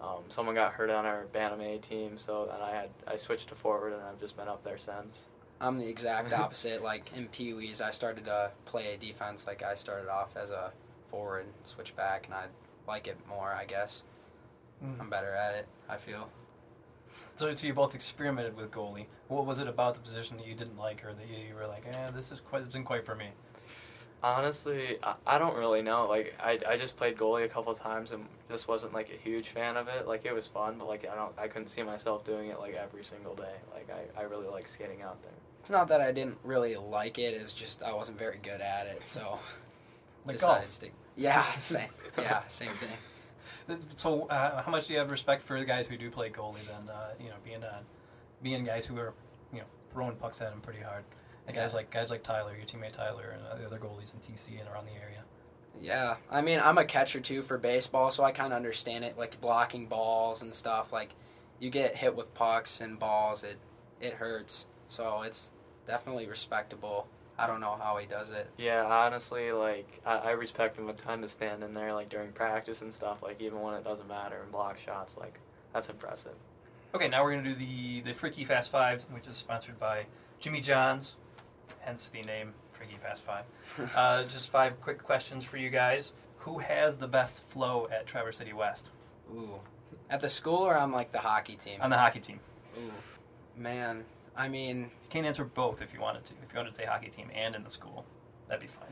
D: um, someone got hurt on our Bantam A team, so then I had I switched to forward, and I've just been up there since.
E: I'm the exact <laughs> opposite. like in Pee Wees, I started to play a defense. Like I started off as a forward, and switch back, and I like it more. I guess I'm better at it. I feel.
C: So, so you both experimented with goalie. What was it about the position that you didn't like, or that you, you were like, "Eh, this is quite isn't quite for me."
D: Honestly, I, I don't really know. Like I, I just played goalie a couple times and just wasn't like a huge fan of it. Like it was fun, but like I don't I couldn't see myself doing it like every single day. Like I, I really like skating out there.
E: It's not that I didn't really like it. It's just I wasn't very good at it. So <laughs>
C: Like
E: decided
C: golf.
E: to stick. Yeah, same. Yeah, same thing. <laughs>
C: So, uh, how much do you have respect for the guys who do play goalie? Then, uh, you know, being uh, being guys who are, you know, throwing pucks at him pretty hard. And guys
E: Yeah.
C: like guys like Tyler, your teammate Tyler, and uh, the other goalies in TC and around the area.
E: Yeah, I mean, I'm a catcher too for baseball, so I kind of understand it. Like blocking balls and stuff. Like you get hit with pucks and balls, it it hurts. So it's definitely respectable. I don't know how he does it.
D: Yeah, honestly, like I, I respect him a ton to stand in there like during practice and stuff. Like even when it doesn't matter and block shots, like that's impressive.
C: Okay, now we're gonna do the the Freaky Fast Five, which is sponsored by Jimmy John's, hence the name Freaky Fast Five. <laughs> uh, just five quick questions for you guys. Who has the best flow at Traverse City West
E: Ooh, at the school or on like the hockey team?
C: on the hockey team?
E: Ooh, man. I mean,
C: You can't answer both if you wanted to. If you wanted to say hockey team and in the school, that'd be fine.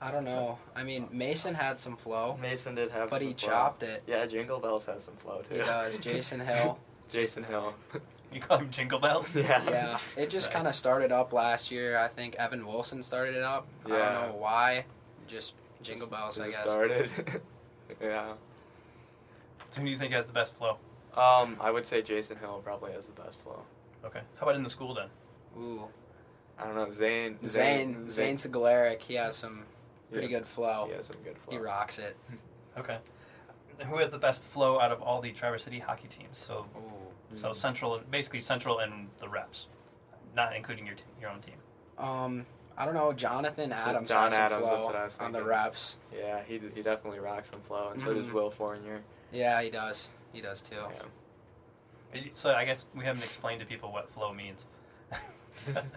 E: I don't know. I mean, Mason had some flow,
D: Mason did have,
E: but he
D: flow.
E: chopped it.
D: Yeah, Jingle Bells has some flow too.
E: He does. <laughs> Jason Hill.
D: Jason Hill. <laughs>
C: You call him Jingle Bells?
D: yeah.
E: Yeah, it just
C: Nice.
E: kind of started up last year. I think Evan Wilson started it up. I don't know why. Just jingle
D: Just-
E: bells, I
D: just
E: guess.
D: Started. <laughs> yeah.
C: So who do you think has the best flow?
D: Um, I would say Jason Hill probably has the best flow.
C: Okay. How about in the school then?
E: Ooh,
D: I don't know Zane.
E: Zane Zane Sigaleric, he has some pretty
D: he has-
E: good flow.
D: He has some good flow.
E: He rocks it.
C: Okay. And Who has the best flow out of all the Traverse City hockey teams? So,
E: Ooh.
C: so central, basically central and the reps, not including your team, your own team.
E: Um, I don't know. Jonathan Adams
D: John
E: has
D: Adams, that's
E: flow
D: what I was
E: on the reps.
D: Yeah, he he definitely rocks some flow, and so does
E: Mhm.
D: Will Fournier.
E: Yeah, he does. He does too.
D: Yeah.
C: So I guess we haven't explained to people what flow means. <laughs>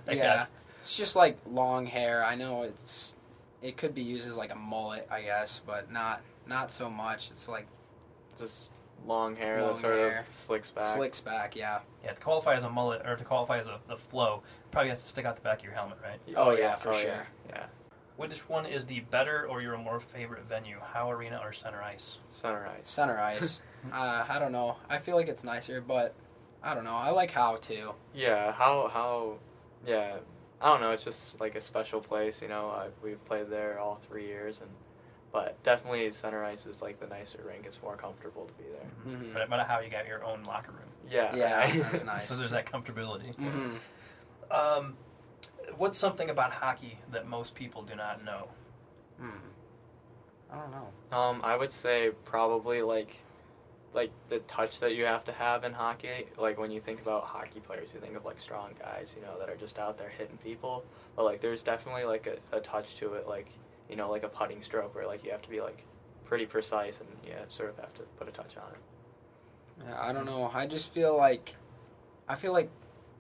E: Yeah.
C: guess.
E: It's just like long hair. I know it's it could be used as like a mullet, I guess, but not not so much. It's like
D: Just long hair
E: Long
D: that sort
E: hair.
D: of slicks back.
E: slicks back. Yeah.
C: Yeah, to qualify as a mullet or to qualify as a the flow, probably has to stick out the back of your helmet, right?
E: Oh, oh yeah, for
D: oh,
E: sure.
D: Yeah.
C: Which one is the better or your more favorite venue, Howe Arena or Center Ice?
D: Center ice.
E: Center ice. <laughs> uh, I don't know. I feel like it's nicer, but I don't know. I like Howe too.
D: Yeah. Howe Howe? Yeah. I don't know. It's just like a special place. You know, uh, we've played there all three years, and but definitely center ice is like the nicer rink. It's more comfortable to be there.
E: Mhm.
C: But, but Howe you got your own locker room.
D: Yeah.
E: Yeah,
D: right. <laughs>
E: that's nice.
C: So there's that comfortability.
E: hmm
C: Um, what's something about hockey that most people do not know?
E: Hmm. I don't know.
D: Um, I would say probably like, like the touch that you have to have in hockey. Like when you think about hockey players, you think of like strong guys, you know, that are just out there hitting people. But like, there's definitely like a, a touch to it, like you know, like a putting stroke, where like you have to be like pretty precise and yeah, sort of have to put a touch on it.
E: Yeah, I don't know. I just feel like I feel like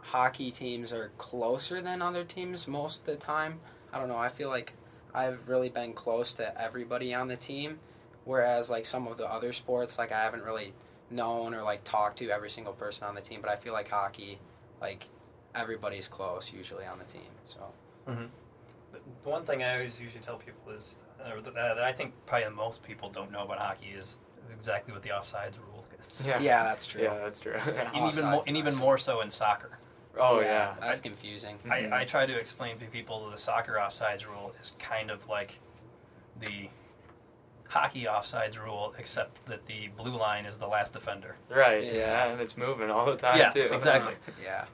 E: hockey teams are closer than other teams most of the time. I don't know. I feel like I've really been close to everybody on the team, whereas like some of the other sports, like I haven't really known or like talked to every single person on the team. But I feel like hockey, like everybody's close usually on the team. So mm-hmm.
C: The the one thing I always usually tell people is, or that, uh, that I think probably most people don't know about hockey is exactly what the offsides rule is.
E: yeah, that's true.
D: Yeah, that's true.
C: And <laughs> even, more, and even more so in soccer.
D: Oh yeah.
E: that's confusing.
D: Mhm.
C: I, I try to explain to people the soccer offsides rule is kind of like the hockey offsides rule, except that the blue line is the last defender.
D: Right.
E: Yeah.
D: Yeah. and it's moving all the time
C: Yeah,
D: too.
C: exactly. <laughs>
E: Yeah.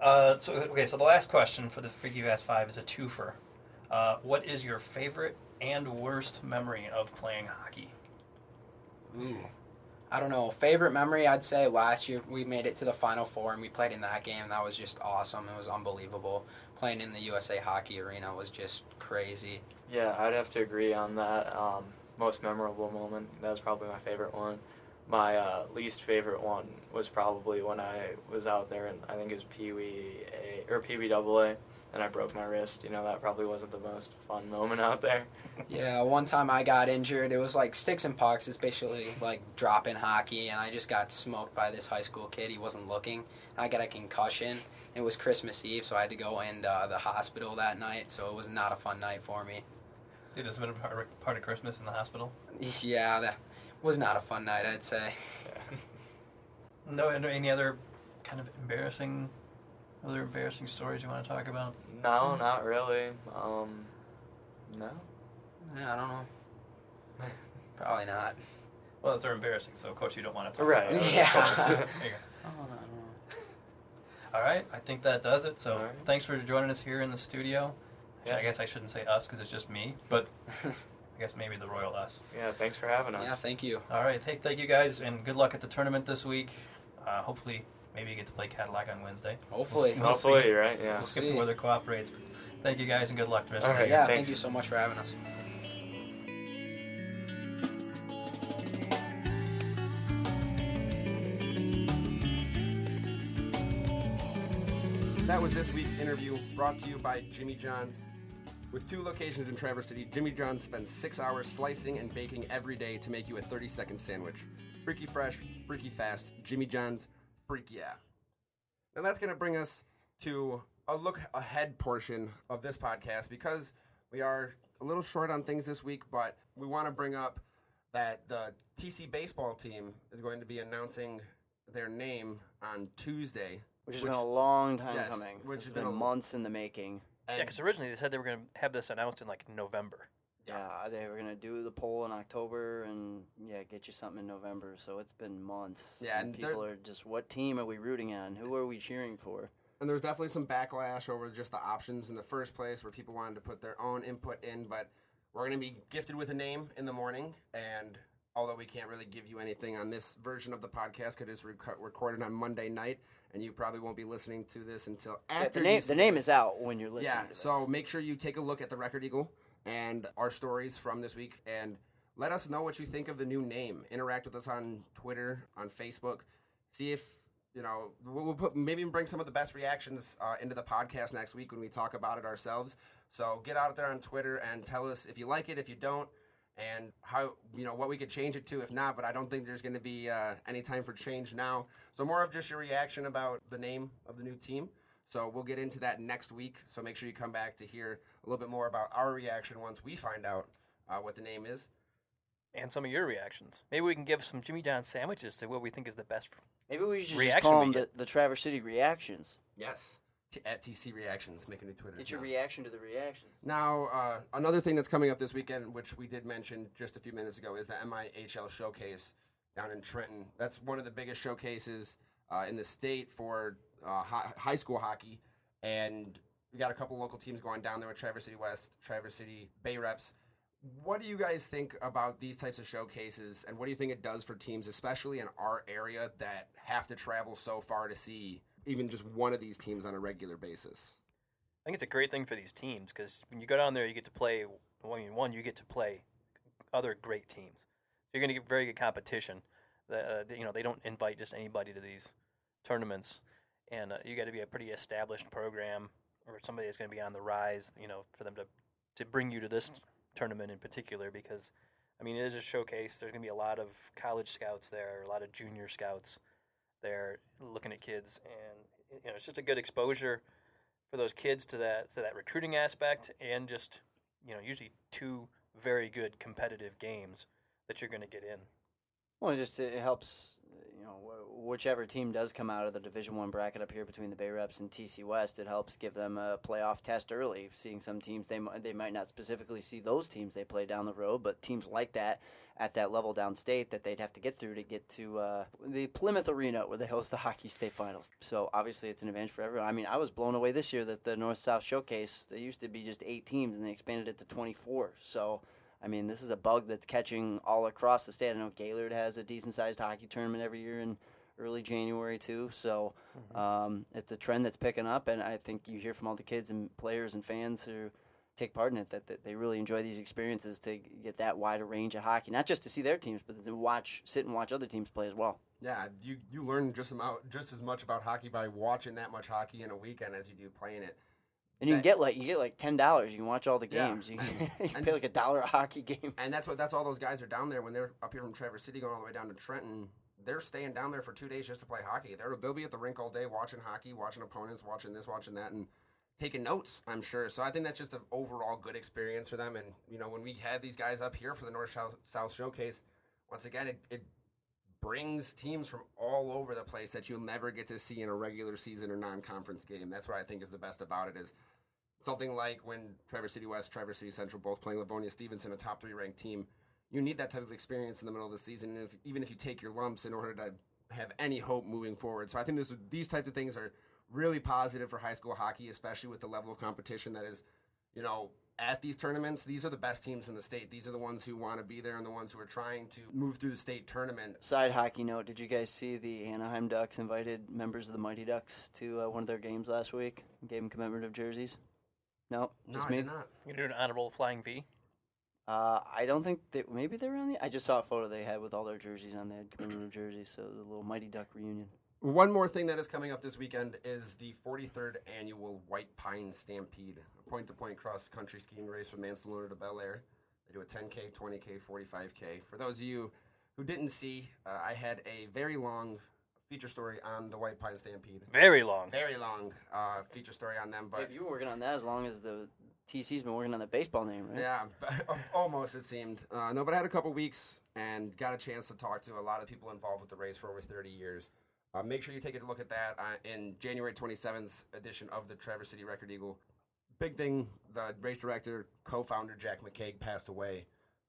C: Uh, so okay, so the last question for the Freaky Fast Five is a twofer. Uh, what is your favorite and worst memory of playing hockey?
E: Ooh. I don't know. Favorite memory, I'd say last year we made it to the Final Four and we played in that game. That was just awesome. It was unbelievable. Playing in the USA Hockey Arena was just crazy.
D: Yeah, I'd have to agree on that. Um, most memorable moment. That was probably my favorite one. My uh, least favorite one was probably when I was out there, and I think it was Pee Wee or Pee Wee Double A, and I broke my wrist. You know, that probably wasn't the most fun moment out there. <laughs>
E: Yeah, one time I got injured. It was like sticks and pucks. It's basically like drop in hockey, and I just got smoked by this high school kid. He wasn't looking. I got a concussion. It was Christmas Eve, so I had to go into uh, the hospital that night. So it was not a fun night for me.
C: See, this has been a part part of Christmas in the hospital. <laughs>
E: Yeah, that was not a fun night. I'd say.
D: Yeah. <laughs>
C: No, no any other kind of embarrassing
F: Other embarrassing stories you want to talk about?
D: No, not really. Um, no.
E: Yeah, I don't know. <laughs> Probably not.
F: Well, they're embarrassing, so of course you don't want to talk
D: Right.
F: about it.
E: Yeah. <laughs>
F: There you go.
E: Oh, I.
F: All right, I think that does it. So
D: All right.
F: thanks for joining us here in the studio.
D: Yeah.
F: I guess I shouldn't say us because it's just me, but <laughs> I guess maybe the royal us.
D: Yeah, thanks for having us.
E: Yeah, thank you.
F: All right, hey, thank you guys, and good luck at the tournament this week. Uh, hopefully, maybe you get to play Cadillac on Wednesday.
E: Hopefully.
F: We'll
D: Hopefully,
F: see.
D: right? Yeah.
F: We'll see if the weather cooperates. Thank you guys, and good luck the rest
D: All
F: of the
D: right.
F: year.
E: Yeah,
D: thanks.
E: thank you so much for having us.
A: That was this week's interview brought to you by Jimmy John's. With two locations in Traverse City, Jimmy John's spends six hours slicing and baking every day to make you a 30 second sandwich. Freaky fresh, freaky fast, Jimmy John's, freak yeah. And that's going to bring us to a look ahead portion of this podcast because we are a little short on things this week, but we want to bring up that the TC baseball team is going to be announcing their name on Tuesday.
B: Which has been a long time
A: yes,
B: coming.
A: which
B: it's
A: has
B: been,
A: been
B: months in the making.
A: And
C: Yeah, because originally they said they were going to have this announced in like November.
B: Yeah, they were gonna do the poll in October and yeah, get you something in November. So it's been months.
A: Yeah, and there-
B: people are just, what team are we rooting on? Who are we cheering for?
A: And there was definitely some backlash over just the options in the first place where people wanted to put their own input in, but we're going to be gifted with a name in the morning. And although we can't really give you anything on this version of the podcast because it's rec- recorded on Monday night, and you probably won't be listening to this until
B: Yeah,
A: after
B: the name the name is out when you're listening.
A: Yeah,
B: to this.
A: so make sure you take a look at the Record Eagle and our stories from this week and let us know what you think of the new name. Interact with us on Twitter, on Facebook. See if, you know, we'll put maybe bring some of the best reactions uh, into the podcast next week when we talk about it ourselves. So get out there on Twitter and tell us if you like it, if you don't, and how, you know, what we could change it to if not, but I don't think there's going to be uh, any time for change now. So more of just your reaction about the name of the new team. So we'll get into that next week. So make sure you come back to hear a little bit more about our reaction once we find out uh, what the name is.
C: And some of your reactions. Maybe we can give some Jimmy John sandwiches to what we think is the best.
B: maybe we should just
C: reaction
B: call them the, the Traverse City reactions.
A: Yes. T- at TC Reactions, make a new Twitter.
B: Get your
A: account.
B: reaction to the reactions.
A: Now, uh, another thing that's coming up this weekend, which we did mention just a few minutes ago, is the MIHL Showcase down in Trenton. That's one of the biggest showcases uh, in the state for uh, hi- high school hockey, and we got a couple local teams going down there with Traverse City West, Traverse City Bay Reps. What do you guys think about these types of showcases, and what do you think it does for teams, especially in our area that have to travel so far to see even just one of these teams on a regular basis?
C: I think it's a great thing for these teams because when you go down there, you get to play. Well, I mean, one, you get to play other great teams. You're going to get very good competition. Uh, you know, they don't invite just anybody to these tournaments, and uh, you got to be a pretty established program or somebody that's going to be on the rise. You know, for them to to bring you to this tournament in particular because. I mean, it is a showcase. There's going to be a lot of college scouts there, a lot of junior scouts there looking at kids, and you know, it's just a good exposure for those kids to that to that recruiting aspect, and just you know, usually two very good competitive games that you're going to get in.
B: Well, it just it helps. You know, whichever team does come out of the Division One bracket up here between the Bay Reps and TC West, it helps give them a playoff test early. Seeing some teams, they they might not specifically see those teams they play down the road, but teams like that at that level downstate that they'd have to get through to get to uh, the Plymouth Arena where they host the <laughs> hockey state finals. So obviously, it's an advantage for everyone. I mean, I was blown away this year that the North South Showcase they used to be just eight teams and they expanded it to twenty four. So. I mean, this is a bug that's catching all across the state. I know Gaylord has a decent sized hockey tournament every year in early January, too. So um, it's a trend that's picking up, and I think you hear from all the kids and players and fans who take part in it that, that they really enjoy these experiences to get that wider range of hockey, not just to see their teams, but to watch, sit and watch other teams play as well.
A: Yeah, you you learn just about just as much about hockey by watching that much hockey in a weekend as you do playing it.
B: And you can get like you get like ten dollars. You can watch all the
A: Yeah.
B: games. You, can, <laughs> you
A: And-
B: pay like a dollar a hockey <laughs> game.
A: And that's what that's all those guys are down there when they're up here from Traverse City going all the way down to Trenton. They're staying down there for two days just to play hockey. They're, they'll be at the rink all day watching hockey, watching opponents, watching this, watching that, and taking notes. I'm sure. So I think that's just an overall good experience for them. And you know, when we had these guys up here for the North South, Showcase, once again, it, it brings teams from all over the place that you'll never get to see in a regular season or non-conference game. That's what I think is the best about it is something like when Traverse City West, Traverse City Central both playing Livonia Stevenson, a top three ranked team. You need that type of experience in the middle of the season, if, even if you take your lumps in order to have any hope moving forward. So I think this, these types of things are really positive for high school hockey, especially with the level of competition that is, you know, at these tournaments. These are the best teams in the state. These are the ones who want to be there and the ones who are trying to move through the state tournament.
B: Side hockey note: Did you guys see the Anaheim Ducks invited members of the Mighty Ducks to uh, one of their games last week? Gave them commemorative jerseys. No, just
A: No,
B: just
A: I
B: me.
A: did not.
C: You do an honorable flying V.
B: Uh, I don't think they. Maybe they were on the. I just saw a photo they had with all their jerseys on. They had commemorative jerseys, so the little Mighty Duck reunion.
A: One more thing that is coming up this weekend is the 43rd annual White Pine Stampede, a point-to-point cross-country skiing race from Mancelona to Bellaire. They do a 10K, 20K, 45K. For those of you who didn't see, uh, I had a very long feature story on the White Pine Stampede.
C: Very long.
A: Very long uh, feature story on them, but
B: Dave, you were working on that as long as the TC's been working on the baseball name, right?
A: Yeah, <laughs> almost it seemed. Uh, no, but I had a couple weeks and got a chance to talk to a lot of people involved with the race for over 30 years. Uh, make sure you take a look at that uh, in January 27th edition of the Traverse City Record Eagle. Big thing, the race director, co-founder Jack McCaig passed away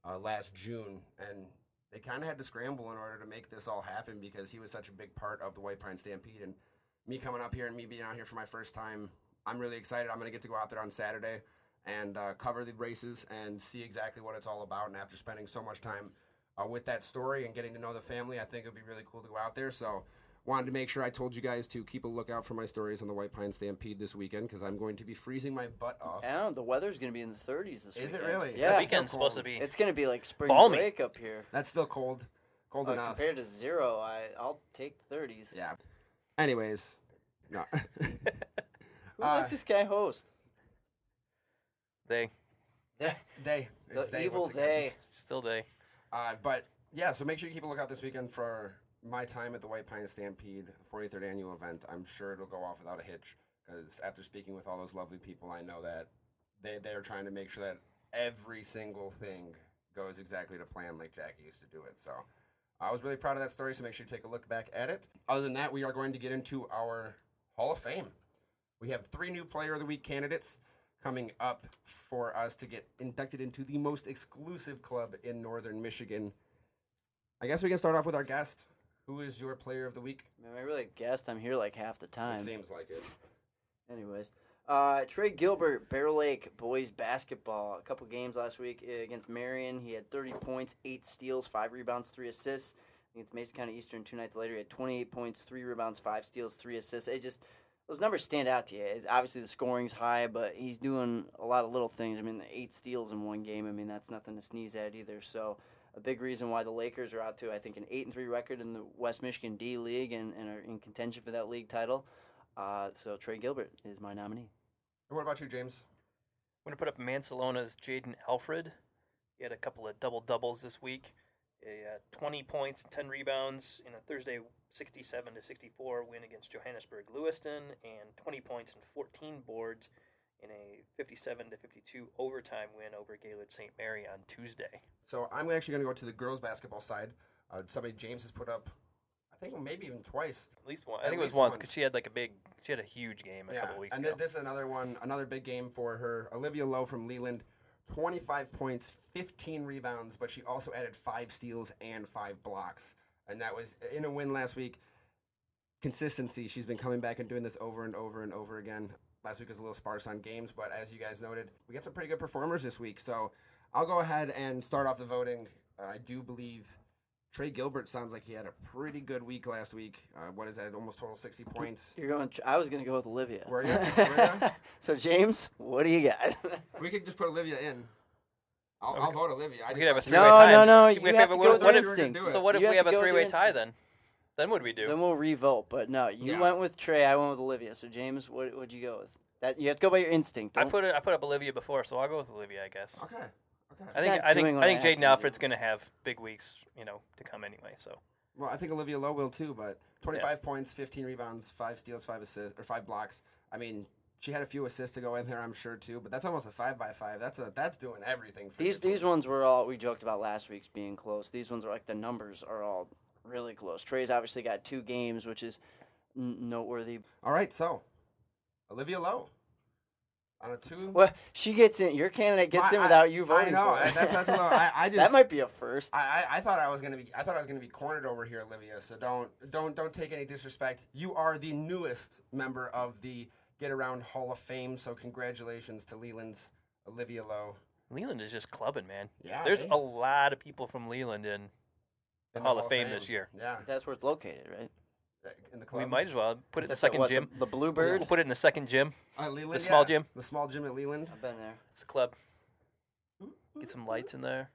A: uh, last June, and they kind of had to scramble in order to make this all happen because he was such a big part of the White Pine Stampede. And me coming up here and me being out here for my first time, I'm really excited. I'm going to get to go out there on Saturday and uh, cover the races and see exactly what it's all about. And after spending so much time uh, with that story and getting to know the family, I think it would be really cool to go out there. So, wanted to make sure I told you guys to keep a lookout for my stories on the White Pine Stampede this weekend because I'm going to be freezing my butt off.
B: I the weather's going to be in the 30s this weekend.
A: Is it really?
B: Yeah.
A: That's
C: Weekend's supposed to be.
B: It's going to be like spring
C: Balmy.
B: break up here.
A: That's still cold. Cold
B: Uh,
A: enough.
B: compared to zero, I, I'll take 30s.
A: yeah. Anyways, no. <laughs>
B: Who
A: Uh,
B: let this guy host?
C: They
A: they.
B: The
A: It's they
B: evil they.
C: still they.
A: Uh, but yeah, so make sure you keep a lookout this weekend for my time at the White Pine Stampede 43rd annual event. I'm sure it'll go off without a hitch because after speaking with all those lovely people, I know that they they are trying to make sure that every single thing goes exactly to plan like Jackie used to do it. So I was really proud of that story. So make sure you take a look back at it. Other than that, we are going to get into our Hall of Fame. We have three new Player of the Week candidates coming up for us to get inducted into the most exclusive club in Northern Michigan. I guess we can start off with our guest. Who is your Player of the Week?
B: Man, I really guessed I'm here like half the time.
A: It seems like it. <laughs>
B: Anyways, uh, Trey Gilbert, Bear Lake boys basketball. A couple games last week against Marion. He had 30 points, eight steals, five rebounds, three assists. Against Mason County Eastern two nights later, he had 28 points, three rebounds, five steals, three assists. It just those numbers stand out to you. It's, obviously, the scoring's high, but he's doing a lot of little things. I mean, the eight steals in one game. I mean, that's nothing to sneeze at either. So. A big reason why the Lakers are out to, I think, an eight and three record in the West Michigan D League and, and are in contention for that league title. Uh, so Trey Gilbert is my nominee.
A: And what about you, James?
C: I'm going to put up Mancelona's Jaden Alfred. He had a couple of double doubles this week. He had 20 points and 10 rebounds in a Thursday 67 to 64 win against Johannesburg Lewiston, and 20 points and 14 boards in a 57 to 52 overtime win over Gaylord St. Mary on Tuesday.
A: So I'm actually going to go to the girls basketball side. Uh, somebody James has put up, I think maybe even twice.
C: At least one. I
A: At
C: think it was once because she had like a big, she had a huge game a couple weeks
A: and
C: ago.
A: th- this is another one, another big game for her. Olivia Lowe from Leland, 25 points, 15 rebounds, but she also added five steals and five blocks. And that was in a win last week. Consistency. She's been coming back and doing this over and over and over again. Last week was a little sparse on games, but as you guys noted, we got some pretty good performers this week. So I'll go ahead and start off the voting. Uh, I do believe Trey Gilbert sounds like he had a pretty good week last week. Uh, what is that? Almost total 60 points.
B: You're going. I was going to go with Olivia.
A: Were ya? <laughs> Were ya?
B: so James, what do you got? <laughs>
A: We could just put Olivia in. I'll, I'll vote Olivia. I
C: We could have a three-way
B: no,
C: tie.
B: no, no.
C: If
B: You
C: we
B: have
C: have
B: to go with
C: what
B: your
C: if-
B: instinct.
C: So what if we
B: have
C: have a
B: go with your
C: three-way tie then? Then what do we do?
B: Then we'll revote. But no, you
A: Yeah.
B: went with Trey. I went with Olivia. So James, what would you go with? That you have to go by your instinct.
C: I
B: Don't-
C: put it. I put up Olivia before, so I'll go with Olivia, I guess.
A: Okay. Okay.
C: I think. I think. I
B: what I
C: think Jaden
B: to
C: Alfred's going to have big weeks, you know, to come anyway. So
A: Well, I think Olivia Lowe will too, but 25 points, 15 rebounds, five steals, five assists, or five blocks. I mean, she had a few assists to go in there, I'm sure too. But that's almost a five by five. That's a that's doing everything. For
B: These
A: your team.
B: these ones were all we joked about last week's being close. These ones are like the numbers are all really close. Trey's obviously got two games, which is n- noteworthy.
A: All right, so Olivia Lowe on a two.
B: Well, she gets in. Your candidate gets
A: I-
B: in without you
A: I
B: voting
A: know.
B: for her.
A: That's, that's I, I <laughs> just
B: that might be a first.
A: I, I, I thought I was gonna be I thought I was gonna be cornered over here, Olivia. So don't don't don't take any disrespect. You are the newest member of the Get Around Hall of Fame. So congratulations to Leland's Olivia Lowe.
C: Leland is just clubbing, man.
A: Yeah,
C: There's
A: they-
C: a lot of people from Leland in.
A: in the
C: Hall of Fame this year.
A: Yeah,
B: That's where it's located, right?
A: In the club.
C: We might as well put it in the second
B: what,
C: gym.
B: The, the Bluebird.
C: We'll put it in the second gym.
A: Uh, Leland,
C: the small
A: yeah.
C: gym.
A: The small gym at Leland.
B: I've been there.
C: It's a club. Get some lights in there.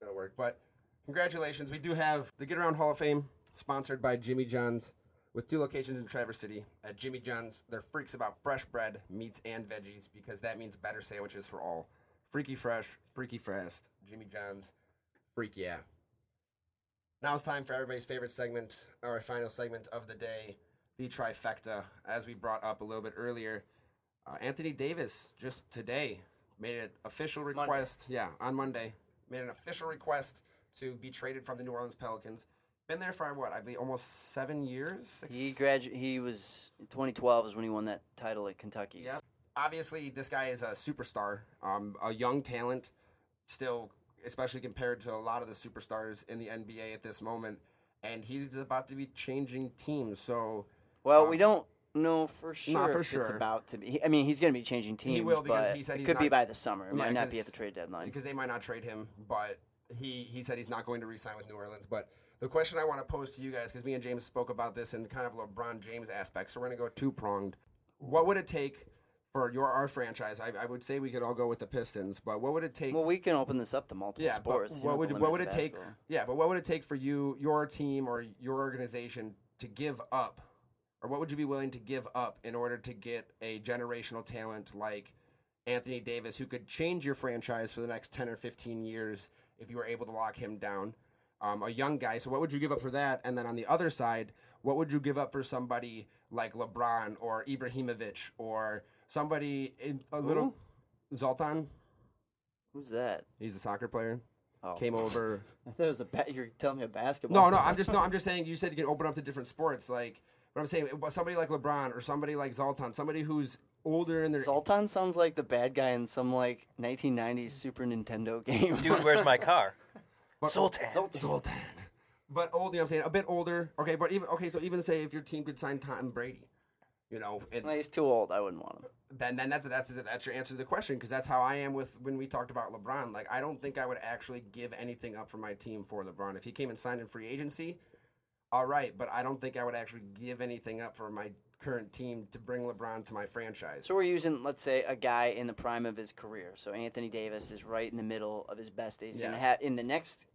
A: That'll work. But congratulations. We do have the Get Around Hall of Fame sponsored by Jimmy John's with two locations in Traverse City. At Jimmy John's, they're freaks about fresh bread, meats, and veggies because that means better sandwiches for all. Freaky fresh, freaky fast. Jimmy John's, freak yeah. Now it's time for everybody's favorite segment, our final segment of the day, the trifecta. As we brought up a little bit earlier, uh, Anthony Davis just today made an official request. Yeah, on Monday, made an official request to be traded from the New Orleans Pelicans. Been there for what I believe almost seven years. Six-
B: He gradu- He was 2012 is when he won that title at Kentucky.
A: Yep. Obviously, this guy is a superstar, um, a young talent, still, especially compared to a lot of the superstars in the NBA at this moment. And he's about to be changing teams. So
B: Well,
A: Um,
B: we don't know for sure
A: not for
B: if it's about to be. I mean, he's going to be changing teams.
A: He will because
B: but
A: he said
B: it
A: he's
B: could be by the summer. It
A: Yeah,
B: might not be at the trade deadline.
A: because they might not trade him, but he he said he's not going to re-sign with New Orleans. But the question I want to pose to you guys, because me and James spoke about this in kind of LeBron James aspect, so we're going to go two pronged. What would it take for your our franchise? I, I would say we could all go with the Pistons, but what would it take?
B: Well, we can open this up to multiple
A: yeah,
B: sports.
A: but what would what would it take? Yeah, but what would it take for you, your team, or your organization to give up, or what would you be willing to give up in order to get a generational talent like Anthony Davis, who could change your franchise for the next ten or fifteen years if you were able to lock him down? Um, a young guy. So what would you give up for that? And then on the other side, what would you give up for somebody like LeBron or Ibrahimovic or somebody in a little Zoltan?
B: Who's that?
A: He's a soccer player.
B: Oh.
A: Came over. <laughs>
B: I thought it was a ba- You're telling me a basketball.
A: No, no, I'm just no, I'm just saying. You said you can open up to different sports, like. But I'm saying somebody like LeBron or somebody like Zoltan, somebody who's older in their
B: Zoltan sounds like the bad guy in some like 1990s Super Nintendo <laughs> game.
C: Dude, where's my car? <laughs>
A: but,
C: Zoltan.
A: Zoltan. But old, you know what I'm saying? A bit older. Okay, but even okay, so even say if your team could sign Tom Brady, you know, and
B: Well, he's too old. I wouldn't want him.
A: then then that's that's that's your answer to the question because that's how I am with when we talked about LeBron. Like I don't think I would actually give anything up for my team for LeBron. If he came and signed in free agency, all right, but I don't think I would actually give anything up for my current team to bring LeBron to my franchise.
B: So we're using, let's say, a guy in the prime of his career. So Anthony Davis is right in the middle of his best days. He's gonna
A: Yes.
B: have in the next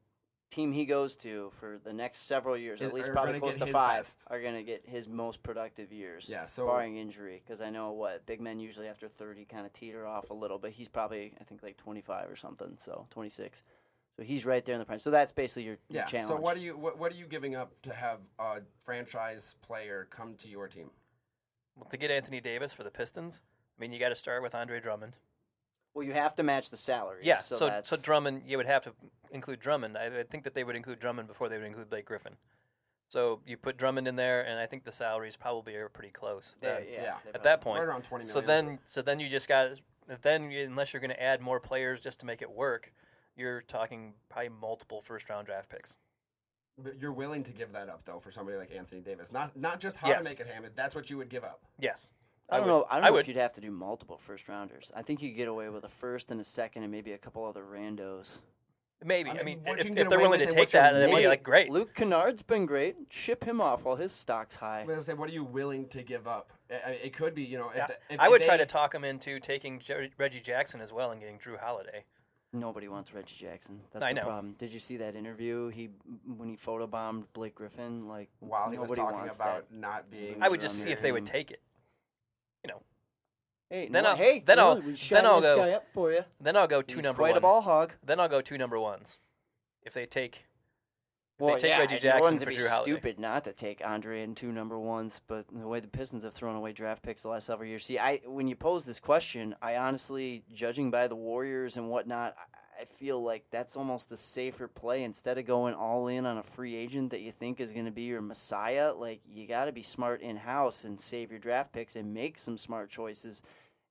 B: team he goes to for the next several years,
A: Is-
B: at least
A: are
B: probably
A: gonna
B: close
A: get
B: to
A: his
B: five,
A: best.
B: are going to get his most productive years.
A: Yeah, so-
B: barring injury, because I know what big men usually after thirty kind of teeter off a little, but he's probably I think like twenty five or something, so twenty six. So he's right there in the prime. So that's basically your, your
A: yeah.
B: challenge.
A: So what are you what, what are you giving up to have a franchise player come to your team?
C: Well, to get Anthony Davis for the Pistons, I mean, you got to start with Andre Drummond.
B: Well, you have to match the salaries.
C: Yeah,
B: so
C: so
B: that's,
C: so Drummond, you would have to include Drummond. I, I think that they would include Drummond before they would include Blake Griffin. So you put Drummond in there, and I think the salaries probably are pretty close.
B: There,
C: then.
B: yeah,
A: Yeah.
C: At that point,
A: Right around 20
C: So then, so then you just got then you, unless you're going to add more players just to make it work, you're talking probably multiple first round draft picks.
A: But you're willing to give that up though for somebody like Anthony Davis. Not not just how
C: Yes.
A: to make it happen. That's what you would give up.
C: Yes,
B: I don't
C: would-
B: know. I don't
C: I
B: know
C: would.
B: if you'd have to do multiple first rounders. I think you could get away with a first and a second and maybe a couple other randos.
C: Maybe.
A: I
C: I
A: mean,
C: mean, if, if they're willing to take
A: you're
C: that, that'd be like great.
B: Luke Kennard's been great. Ship him off while his stock's high.
A: I was gonna say, what are you willing to give up? I- I- It could be, you know, if, the, if
C: I would
A: if
C: try
A: they-
C: to talk him into taking Jerry, Reggie Jackson as well and getting Jrue Holiday.
B: Nobody wants Reggie Jackson. That's
C: I
B: the
C: know.
B: problem. Did you see that interview? He when he photobombed Blake Griffin, like
A: while he was
B: nobody
A: talking about
B: that.
A: not being.
C: I would just see
B: their
C: if they would take it. You know,
B: Hey,
C: Then
B: no,
C: I'll-
B: hey,
C: then I'll- then I'll
B: this
C: go-
B: guy up for you.
C: then I'll go two
B: He's
C: number
B: quite
C: ones.
B: a ball hog.
C: Then I'll go two number ones. If they take,
B: Well,
C: take
B: yeah,
C: Reggie Jackson
B: no one's
C: for
B: be
C: Jrue Holiday.
B: stupid not to take Andre and two number ones, but the way the Pistons have thrown away draft picks the last several years. See, I when you pose this question, I honestly, judging by the Warriors and whatnot, I- feel like that's almost a safer play instead of going all in on a free agent that you think is going to be your messiah. Like you got to be smart in house and save your draft picks and make some smart choices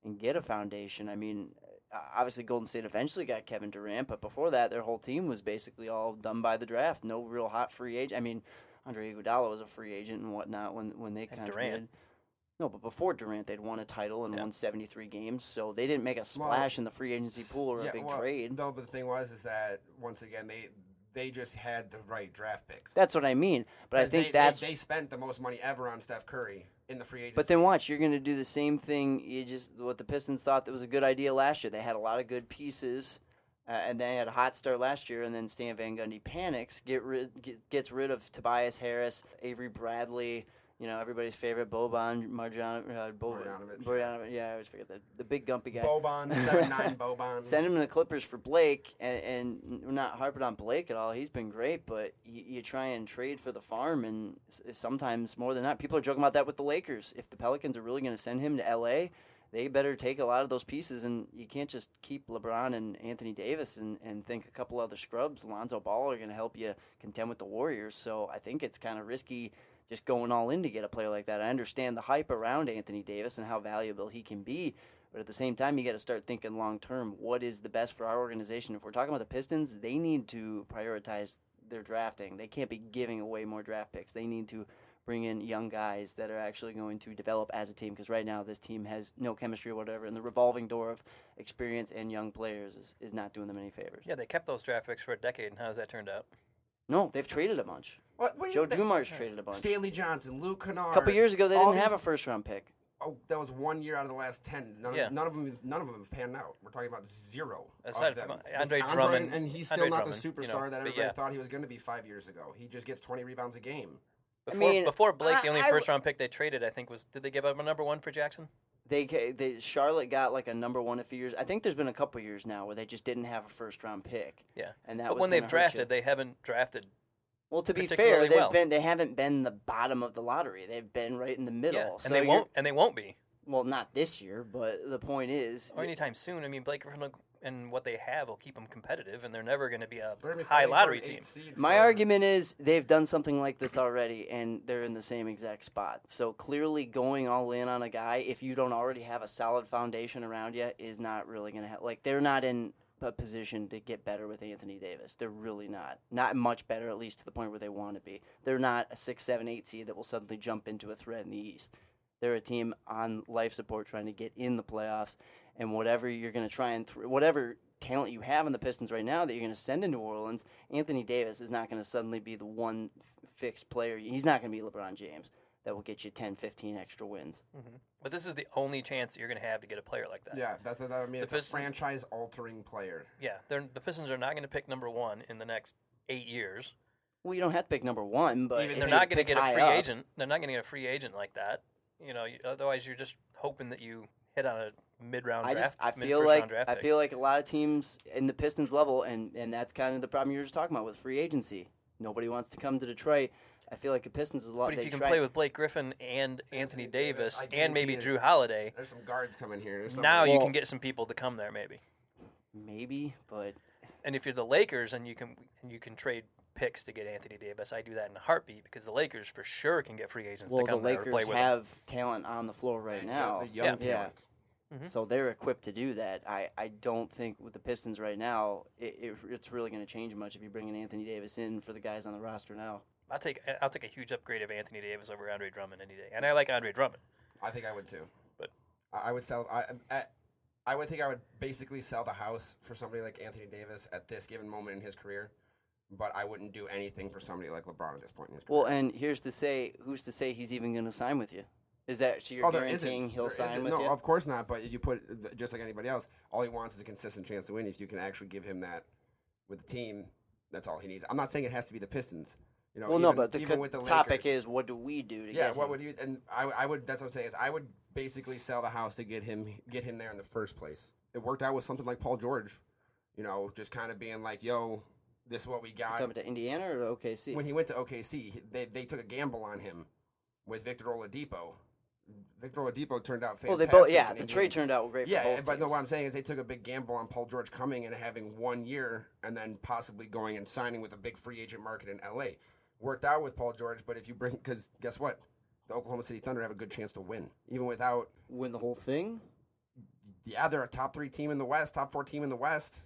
B: and get a foundation. I mean, Uh, obviously Golden State eventually got Kevin Durant, but before that, their whole team was basically all done by the draft. No real hot free agent. I mean, Andre Iguodala was a free agent and whatnot when when they
C: kind
B: contributed.
C: Durant.
B: No, but before Durant, they'd won a title and
C: Yeah.
B: won 73 games, so they didn't make a splash in the free agency pool or a big
A: well,
B: trade.
A: No, but the thing was is that once again they they just had the right draft picks.
B: That's what I mean. But I think
A: they,
B: that's
A: they, they spent the most money ever on Steph Curry in the free agency.
B: But then watch, you're going to do the same thing. You just what the Pistons thought that was a good idea last year. They had a lot of good pieces, uh, and they had a hot start last year. And then Stan Van Gundy panics, get rid, get, gets rid of Tobias Harris, Avery Bradley. You know everybody's favorite Boban Marjan, uh, Bo-.
A: Bogdanovic,
B: Yeah, I always forget that the big gumpy guy.
A: Boban <laughs> seven nine Boban.
B: Send him to the Clippers for Blake, and, and we're not harping on Blake at all. He's been great, but you, you try and trade for the farm, and sometimes more than that, people are joking about that with the Lakers. If the Pelicans are really going to send him to L.A., they better take a lot of those pieces, and you can't just keep LeBron and Anthony Davis and, and think a couple other scrubs, Lonzo Ball, are going to help you contend with the Warriors. So I think it's kind of risky just going all in to get a player like that. I understand the hype around Anthony Davis and how valuable he can be, but at the same time, you got to start thinking long term. What is the best for our organization? If we're talking about the Pistons, they need to prioritize their drafting. They can't be giving away more draft picks. They need to bring in young guys that are actually going to develop as a team because right now this team has no chemistry or whatever, and the revolving door of experience and young players is, is not doing them any favors.
C: Yeah, they kept those draft picks for a decade, and how has that turned out?
B: No, they've traded a bunch.
A: What, what
B: Joe
A: you think?
B: Dumars traded a bunch.
A: Stanley Johnson, Luke Kennard.
B: A couple years ago, they
A: all
B: didn't have a first round pick.
A: Oh, that was one year out of the last ten. None,
C: Yeah.
A: of, none of them, none of them have panned out. We're talking about zero.
C: Aside
A: of them.
C: from
A: This
C: Andre Drummond-
A: and he's still
C: Andre
A: not
C: Drummond,
A: the
C: you
A: superstar
C: know,
A: that
C: but
A: everybody
C: yeah.
A: thought he was going to be five years ago. He just gets twenty rebounds a game.
C: Before,
B: mean,
C: before Blake, the only
B: I- I-
C: first round pick they traded, I think, was did they give up a number one for Jackson?
B: They, ca- they Charlotte got like a number one a few years. I think there's been a couple years now where they just didn't have a first round pick.
C: Yeah,
B: And that
C: but
B: was
C: when
B: gonna
C: they've
B: hurt you.
C: drafted, they haven't drafted.
B: Well, to be fair, they've
C: well.
B: been they haven't been the bottom of the lottery. They've been right in the middle.
C: Yeah,
B: so
C: and they won't, and they won't be,
B: Well, not this year, but the point is,
C: or anytime soon. I mean, Blake Griffin and what they have will keep them competitive, and they're never going to be a
A: They're gonna be
C: high lottery team.
B: my
A: for-
B: argument is they've done something like this already, and they're in the same exact spot. So clearly, going all in on a guy if you don't already have a solid foundation around you is not really going to help. Like they're not in a position to get better with Anthony Davis. They're really not. Not much better, at least to the point where they want to be. They're not a six, seven, eight seed that will suddenly jump into a threat in the East. They're a team on life support trying to get in the playoffs, and whatever you're going to try and th- whatever talent you have in the Pistons right now that you're going to send into New Orleans, Anthony Davis is not going to suddenly be the one f- fixed player. He's not going to be LeBron James that will get you 10, 15 extra wins. Mm-hmm.
C: But this is the only chance that you're going to have to get a player like that.
A: Yeah, that's what I mean.
C: The
A: It's a franchise-altering player.
C: Yeah, they're, the Pistons are not going to pick number one in the next eight years.
B: Well, you don't have to pick number one, but
A: Even
C: They're not going to get a free
B: up-
C: agent. They're not going to get a free agent like that. You know, you- otherwise you're just hoping that you hit on a mid-round
B: I
C: draft.
B: just I feel like I feel like a lot of teams in the Pistons level, and and that's kind of the problem you were just talking about with free agency. Nobody wants to come to Detroit. I feel like the Pistons is a lot.
C: But if
B: they
C: you can
B: try-
C: play with Blake Griffin and Anthony Davis
A: I
C: and maybe Drew
A: it.
C: Holiday,
A: There's some guards coming here. There's some-
C: now you can get some people to come there maybe.
B: maybe, but
C: And if you're the Lakers and you can and you can trade picks to get Anthony Davis, I do that in a heartbeat because the Lakers for sure can get free agents
B: well,
C: to
B: the
C: come there to play
B: Lakers
C: with them.
B: have talent on the floor right now.
A: the young
C: Yeah.
B: Yeah.
A: talent.
C: Mhm.
B: So they're equipped to do that. I, I don't think with the Pistons right now, it, it, it's really going to change much if you bring in Anthony Davis in for the guys on the roster now.
C: I'll take I'll take a huge upgrade of Anthony Davis over Andre Drummond any day, and I like Andre Drummond.
A: I think I would too.
C: But-
A: I I would sell. I, I I would think I would basically sell the house for somebody like Anthony Davis at this given moment in his career. But I wouldn't do anything for somebody like LeBron at this point in his career.
B: Well, and here's to say, who's to say he's even going to sign with you? Is that so? You're
A: Oh, there isn't.
B: guaranteeing he'll
A: There
B: sign
A: isn't.
B: with
A: no,
B: you?
A: of course not. But you put just like anybody else, all he wants is a consistent chance to win. If you can actually give him that with the team, that's all he needs. I'm not saying it has to be the Pistons. You know,
B: well, no, but the co-
A: the
B: topic
A: Lakers.
B: is what do we do to
A: yeah.
B: get
A: What
B: him?
A: would you? And I, I would. That's what I'm saying is I would basically sell the house to get him get him there in the first place. It worked out with something like Paul George. You know, just kind of being like, "Yo, this is what we got.
B: talking to Indiana or OKC?
A: When he went to OKC, they they took a gamble on him with Victor Oladipo. Victor Oladipo turned out fantastic.
B: well, they both. Yeah, the trade turned out great.
A: Yeah,
B: for both
A: but no, what I'm saying is they took a big gamble on Paul George coming and having one year and then possibly going and signing with a big free agent market in LA. Worked out with Paul George, but if you bring, because guess what? The Oklahoma City Thunder have a good chance to win. Even without,
B: win the whole thing.
A: yeah, they're a top three team in the West, top four team in the West.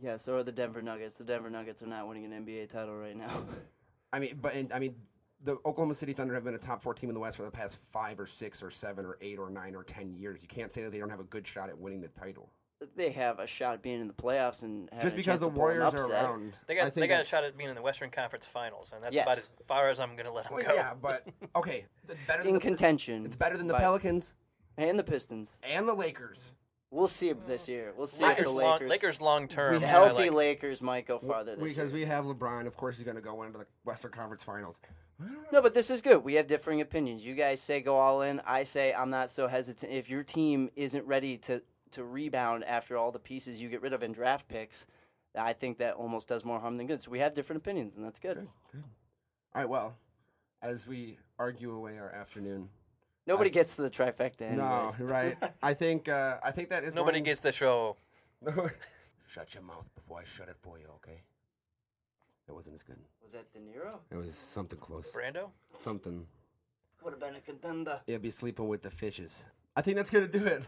B: Yeah, so are the Denver Nuggets. The Denver Nuggets are not winning an NBA title right now. <laughs>
A: I mean, but in, I mean, the Oklahoma City Thunder have been a top four team in the West for the past five or six or seven or eight or nine or ten years. You can't say that they don't have a good shot at winning the title.
B: They have a shot at being in the playoffs and having
A: Just
B: a
A: because
B: chance
A: the
B: to pull an
A: Warriors are
B: upset.
A: around,
C: They
A: I
C: got
A: think
C: they got a
A: that's-
C: shot at being in the Western Conference Finals, and that's
B: Yes.
C: about as far as I'm going to let them
A: Well,
C: go.
A: yeah, but <laughs> okay, it's better than
B: in
A: the,
B: contention.
A: It's better than the
B: by-
A: Pelicans
B: and the Pistons.
A: and the Lakers.
B: We'll see this year. We'll see if
C: Lakers,
B: the
C: long,
B: Lakers.
C: Lakers long term.
A: We
B: healthy
C: like-
B: Lakers might go farther this
A: because
B: year.
A: we have LeBron. Of course, he's going to go into the Western Conference Finals.
B: No, but this is good. We have differing opinions. You guys say go all in. I say I'm not so hesitant. If your team isn't ready to to rebound after all the pieces you get rid of in draft picks, I think that almost does more harm than good. So we have different opinions, and that's good.
A: Good, good. All right, well, as we argue away our afternoon.
B: Nobody
A: I-
B: gets to the trifecta anyways.
A: No, right. <laughs> I think uh, I think that is
C: Nobody
A: going-
C: gets the show. <laughs>
A: shut your mouth before I shut it for you, okay? That wasn't as good.
B: Was that De Niro?
A: It was something close.
C: Brando.
A: Something.
B: Would have been a contender.
A: Yeah, be sleeping with the fishes. I think that's gonna do it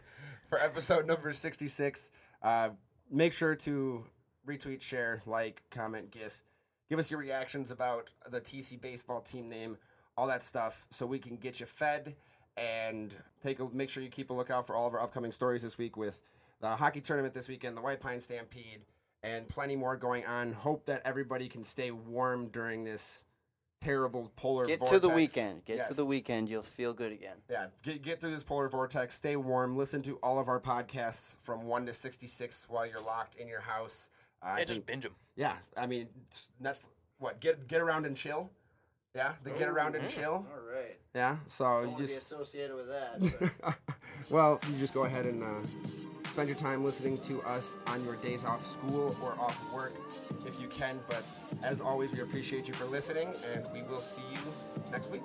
A: for episode number sixty-six. Uh, make sure to retweet, share, like, comment, gif, give us your reactions about the TC baseball team name, all that stuff, so we can get you fed and take a make sure you keep a lookout for all of our upcoming stories this week with the hockey tournament this weekend, the White Pine Stampede, and plenty more going on. Hope that everybody can stay warm during this terrible polar vortex.
B: Get
A: vortex.
B: to the weekend. Get
A: Yes.
B: to the weekend. You'll feel good again.
A: Yeah, get, get through this polar vortex. Stay warm. Listen to all of our podcasts from one to sixty-six while you're locked in your house. Uh, I
C: Yeah, just
A: think-
C: binge them.
A: yeah. I mean, Netflix. What? Get get around and chill. Yeah, the get around and chill.
B: All right.
A: Yeah. So
B: Don't
A: you
B: want to be
A: just
B: associated with that. <laughs>
A: well, you just go ahead and uh, spend your time listening to us on your days off school or off work if you can. But as always, we appreciate you for listening, and we will see you next week.